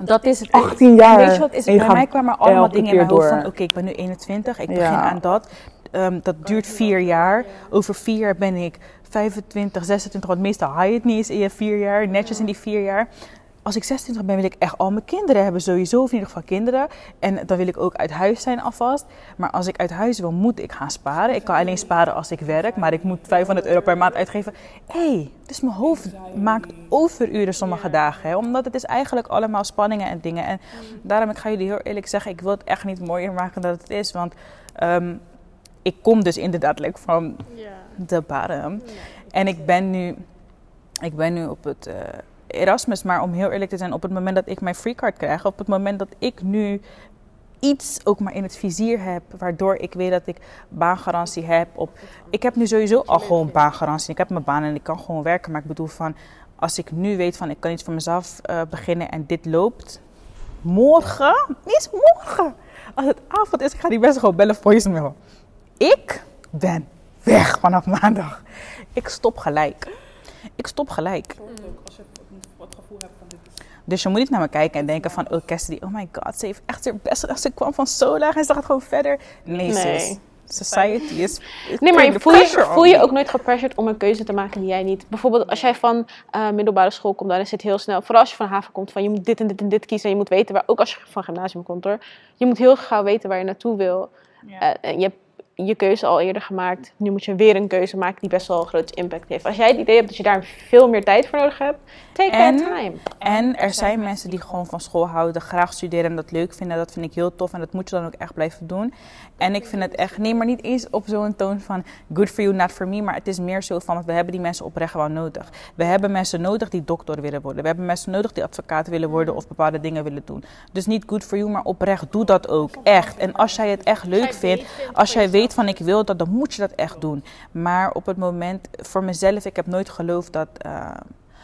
Speaker 2: dat is het.
Speaker 1: 18 jaar.
Speaker 2: Weet je wat is?
Speaker 1: Je
Speaker 2: Bij mij kwamen er allemaal dingen in mijn hoofd van... Oké, ik ben nu 21, ik
Speaker 1: Ja.
Speaker 2: begin aan dat. ehm, dat duurt vier jaar. Over vier jaar ben ik 25, 26, want meestal haal je het niet eens in je vier jaar, netjes in die vier jaar. Als ik 26 ben, wil ik echt al mijn kinderen hebben, sowieso, of in ieder geval kinderen. En dan wil ik ook uit huis zijn alvast. Maar als ik uit huis wil, moet ik gaan sparen. Ik kan alleen sparen als ik werk, maar ik moet 500 euro per maand uitgeven. Hé, hey, dus mijn hoofd maakt overuren sommige dagen. Hè? Omdat het is eigenlijk allemaal spanningen en dingen. En daarom, ik ga jullie heel eerlijk zeggen, ik wil het echt niet mooier maken dan het is. Want ehm, ik kom dus inderdaad like, van de bottom. En ik ben nu, ik ben nu op het uh, Erasmus. Maar om heel eerlijk te zijn, op het moment dat ik mijn free card krijg, op het moment dat ik nu iets ook maar in het vizier heb, waardoor ik weet dat ik baangarantie heb. Op, ik heb nu sowieso al gewoon baangarantie. Ik heb mijn baan en ik kan gewoon werken. Maar ik bedoel van, als ik nu weet van ik kan iets voor mezelf uh, beginnen en dit loopt, morgen, is morgen. Als het avond is, ik ga die best gewoon bellen voicemail. Ik ben weg vanaf maandag. Ik stop gelijk. Ik stop gelijk. Als je gevoel hebt van dit. Dus je moet niet naar me kijken en denken van, oh Cassidy, oh my god, ze heeft echt haar best gedaan. Ze kwam van zo laag en ze gaat gewoon verder. Nee, nee. sis. Society is.
Speaker 3: Nee, maar voel je, voel je ook nooit gepressured om een keuze te maken die jij niet. Bijvoorbeeld als jij van uh, middelbare school komt, dan is het heel snel. Vooral als je van haven komt, van je moet dit en dit en dit kiezen. En je moet weten waar, ook als je van gymnasium komt hoor. Je moet heel gauw weten waar je naartoe wil. Ja. Uh, je hebt je keuze al eerder gemaakt. Nu moet je weer een keuze maken die best wel een groot impact heeft. Als jij het idee hebt dat je daar veel meer tijd voor nodig hebt, take
Speaker 2: en,
Speaker 3: that time.
Speaker 2: En er zijn mensen die gewoon van school houden, graag studeren en dat leuk vinden. Dat vind ik heel tof en dat moet je dan ook echt blijven doen. En ik vind het echt, nee, maar niet eens op zo'n toon van good for you, not for me. Maar het is meer zo van, we hebben die mensen oprecht wel nodig. We hebben mensen nodig die dokter willen worden. We hebben mensen nodig die advocaat willen worden of bepaalde dingen willen doen. Dus niet good for you, maar oprecht, doe dat ook. Echt. En als jij het echt leuk vindt, als jij weet van ik wil dat, dan moet je dat echt doen. Maar op het moment, voor mezelf, ik heb nooit geloofd dat... Uh,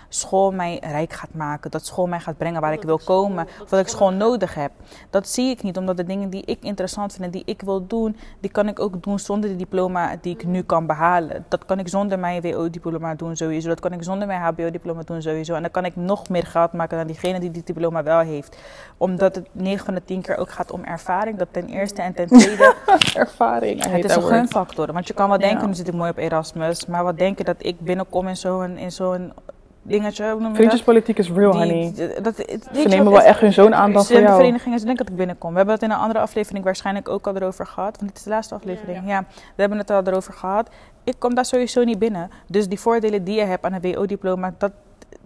Speaker 2: school mij rijk gaat maken. Dat school mij gaat brengen waar ik wil komen. Of dat ik school nodig heb. Dat zie ik niet, omdat de dingen die ik interessant vind en die ik wil doen, die kan ik ook doen zonder de diploma die ik nu kan behalen. Dat kan ik zonder mijn WO-diploma doen sowieso. Dat kan ik zonder mijn HBO-diploma doen sowieso. En dan kan ik nog meer geld maken dan diegene die die diploma wel heeft. Omdat het 9 van de 10 keer ook gaat om ervaring. Dat ten eerste en ten tweede.
Speaker 1: ervaring.
Speaker 2: Het is een gunfactor. Want je kan wel denken, nu zit ik mooi op Erasmus. Maar wat denken dat ik binnenkom in zo'n in zo'n dingetje.
Speaker 1: Vriendjespolitiek is real, honey. Dat, Ze nemen wel echt hun zo'n aandacht voor jou.
Speaker 2: De verenigingen, ze denken dat ik binnenkom. We hebben het in een andere aflevering waarschijnlijk ook al erover gehad. Want dit is de laatste aflevering. Ja, we hebben het al erover gehad. Ik kom daar sowieso niet binnen. Dus die voordelen die je hebt aan een WO-diploma, dat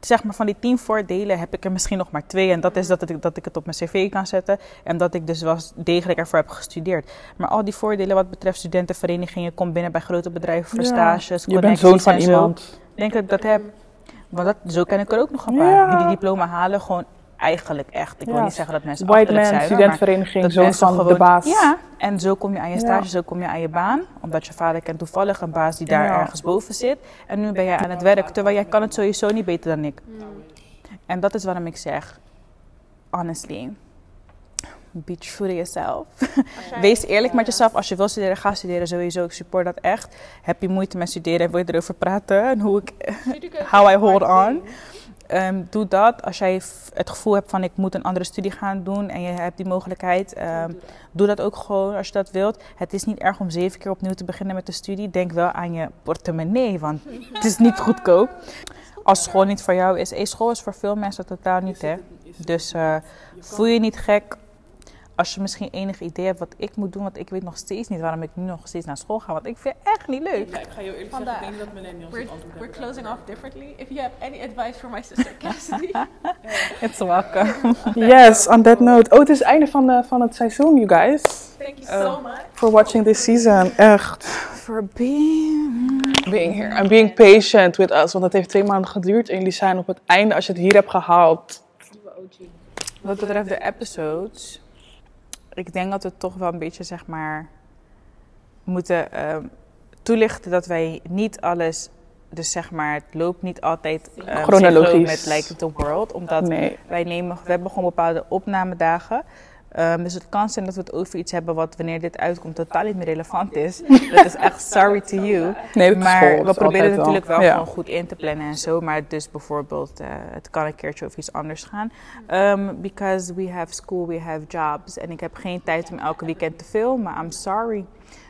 Speaker 2: zeg maar van die tien voordelen heb ik er misschien nog maar twee. En dat is dat, ik, dat ik het op mijn cv kan zetten. En dat ik dus wel degelijk ervoor heb gestudeerd. Maar al die voordelen wat betreft studentenverenigingen, kom binnen bij grote bedrijven voor stages,
Speaker 1: Je bent zoon van iemand.
Speaker 2: Ik denk dat ik dat heb. Want dat, zo ken ik er ook nog een paar. Die die diploma halen gewoon eigenlijk echt. Ik wil niet zeggen dat mensen
Speaker 1: White man, zijn, studentvereniging, zo van de baas.
Speaker 2: Ja, en zo kom je aan je stage, zo kom je aan je baan. Omdat je vader kent toevallig een baas die daar ergens boven zit. En nu ben jij aan het werk, terwijl jij kan het sowieso niet beter dan ik. En dat is waarom ik zeg, honestly, be true to yourself. Wees eerlijk met jezelf. Als je wil studeren, ga studeren sowieso. Ik support dat echt. Heb je moeite met studeren en wil je erover praten? En hoe ik, how I hold on. Um, doe dat. Als jij het gevoel hebt van ik moet een andere studie gaan doen en je hebt die mogelijkheid, um, doe dat ook gewoon als je dat wilt. Het is niet erg om zeven keer opnieuw te beginnen met de studie. Denk wel aan je portemonnee, want het is niet goedkoop. Als school niet voor jou is, hey, school is voor veel mensen totaal niet, hè. Dus uh, voel je niet gek als je misschien enig idee hebt wat ik moet doen, want ik weet nog steeds niet waarom ik nu nog steeds naar school ga, want ik vind het echt niet leuk.
Speaker 4: Ja, ik ga je eerlijk zeggen, ik denk dat millennials we're,
Speaker 3: antwoord We're closing off differently. If you have any advice for my sister Cassidy.
Speaker 2: It's welcome.
Speaker 1: yes, on that note. Oh, het is het einde van, de, van het seizoen, you guys.
Speaker 3: Thank you so uh, much.
Speaker 1: For watching this season, echt.
Speaker 2: For being...
Speaker 1: Being here. And being patient with us, want het heeft twee maanden geduurd en jullie zijn op het einde, als je het hier hebt gehaald.
Speaker 2: Wat betreft de episodes ik denk dat we toch wel een beetje, zeg maar, moeten uh, toelichten dat wij niet alles, dus zeg maar, het loopt niet altijd
Speaker 1: uh, chronologisch
Speaker 2: met Like the World, omdat wij nemen, we hebben gewoon bepaalde opnamedagen. Um, dus het kan zijn dat we het over iets hebben wat wanneer dit uitkomt totaal niet meer relevant is. dat is echt sorry to you.
Speaker 1: Nee,
Speaker 2: maar we proberen het natuurlijk wel, gewoon goed in te plannen en zo. Maar dus bijvoorbeeld, uh, het kan een keertje over iets anders gaan. Um, because we have school, we have jobs. En ik heb geen tijd om elke weekend te filmen. I'm sorry.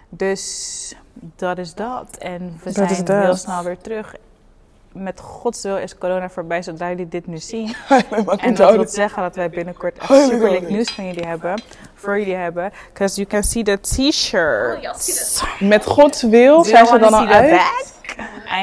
Speaker 2: Dus dat is dat. En we
Speaker 1: Dat
Speaker 2: zijn heel snel weer terug. Met Gods wil is corona voorbij, zodra jullie dit nu zien. En dat wil zeggen dat wij binnenkort echt
Speaker 1: Holy
Speaker 2: super leuk
Speaker 1: moly.
Speaker 2: nieuws van jullie hebben. Voor jullie hebben. Because you can see the t-shirt.
Speaker 1: Met Gods wil
Speaker 2: Do
Speaker 1: zijn ze dan al uit?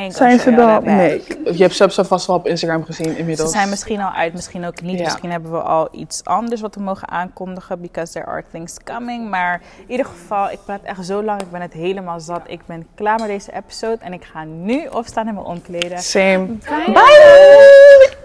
Speaker 1: Zijn ze dan? Nee. Je hebt ze ze vast wel op Instagram gezien
Speaker 2: Ze
Speaker 1: inmiddels.
Speaker 2: zijn misschien al uit, misschien ook niet.
Speaker 1: Ja.
Speaker 2: Misschien hebben we al iets anders wat we mogen aankondigen. Because there are things coming. Maar in ieder geval, ik praat echt zo lang. Ik ben het helemaal zat. Ik ben klaar met deze episode. En ik ga nu opstaan en me omkleden.
Speaker 1: Same.
Speaker 2: Bye!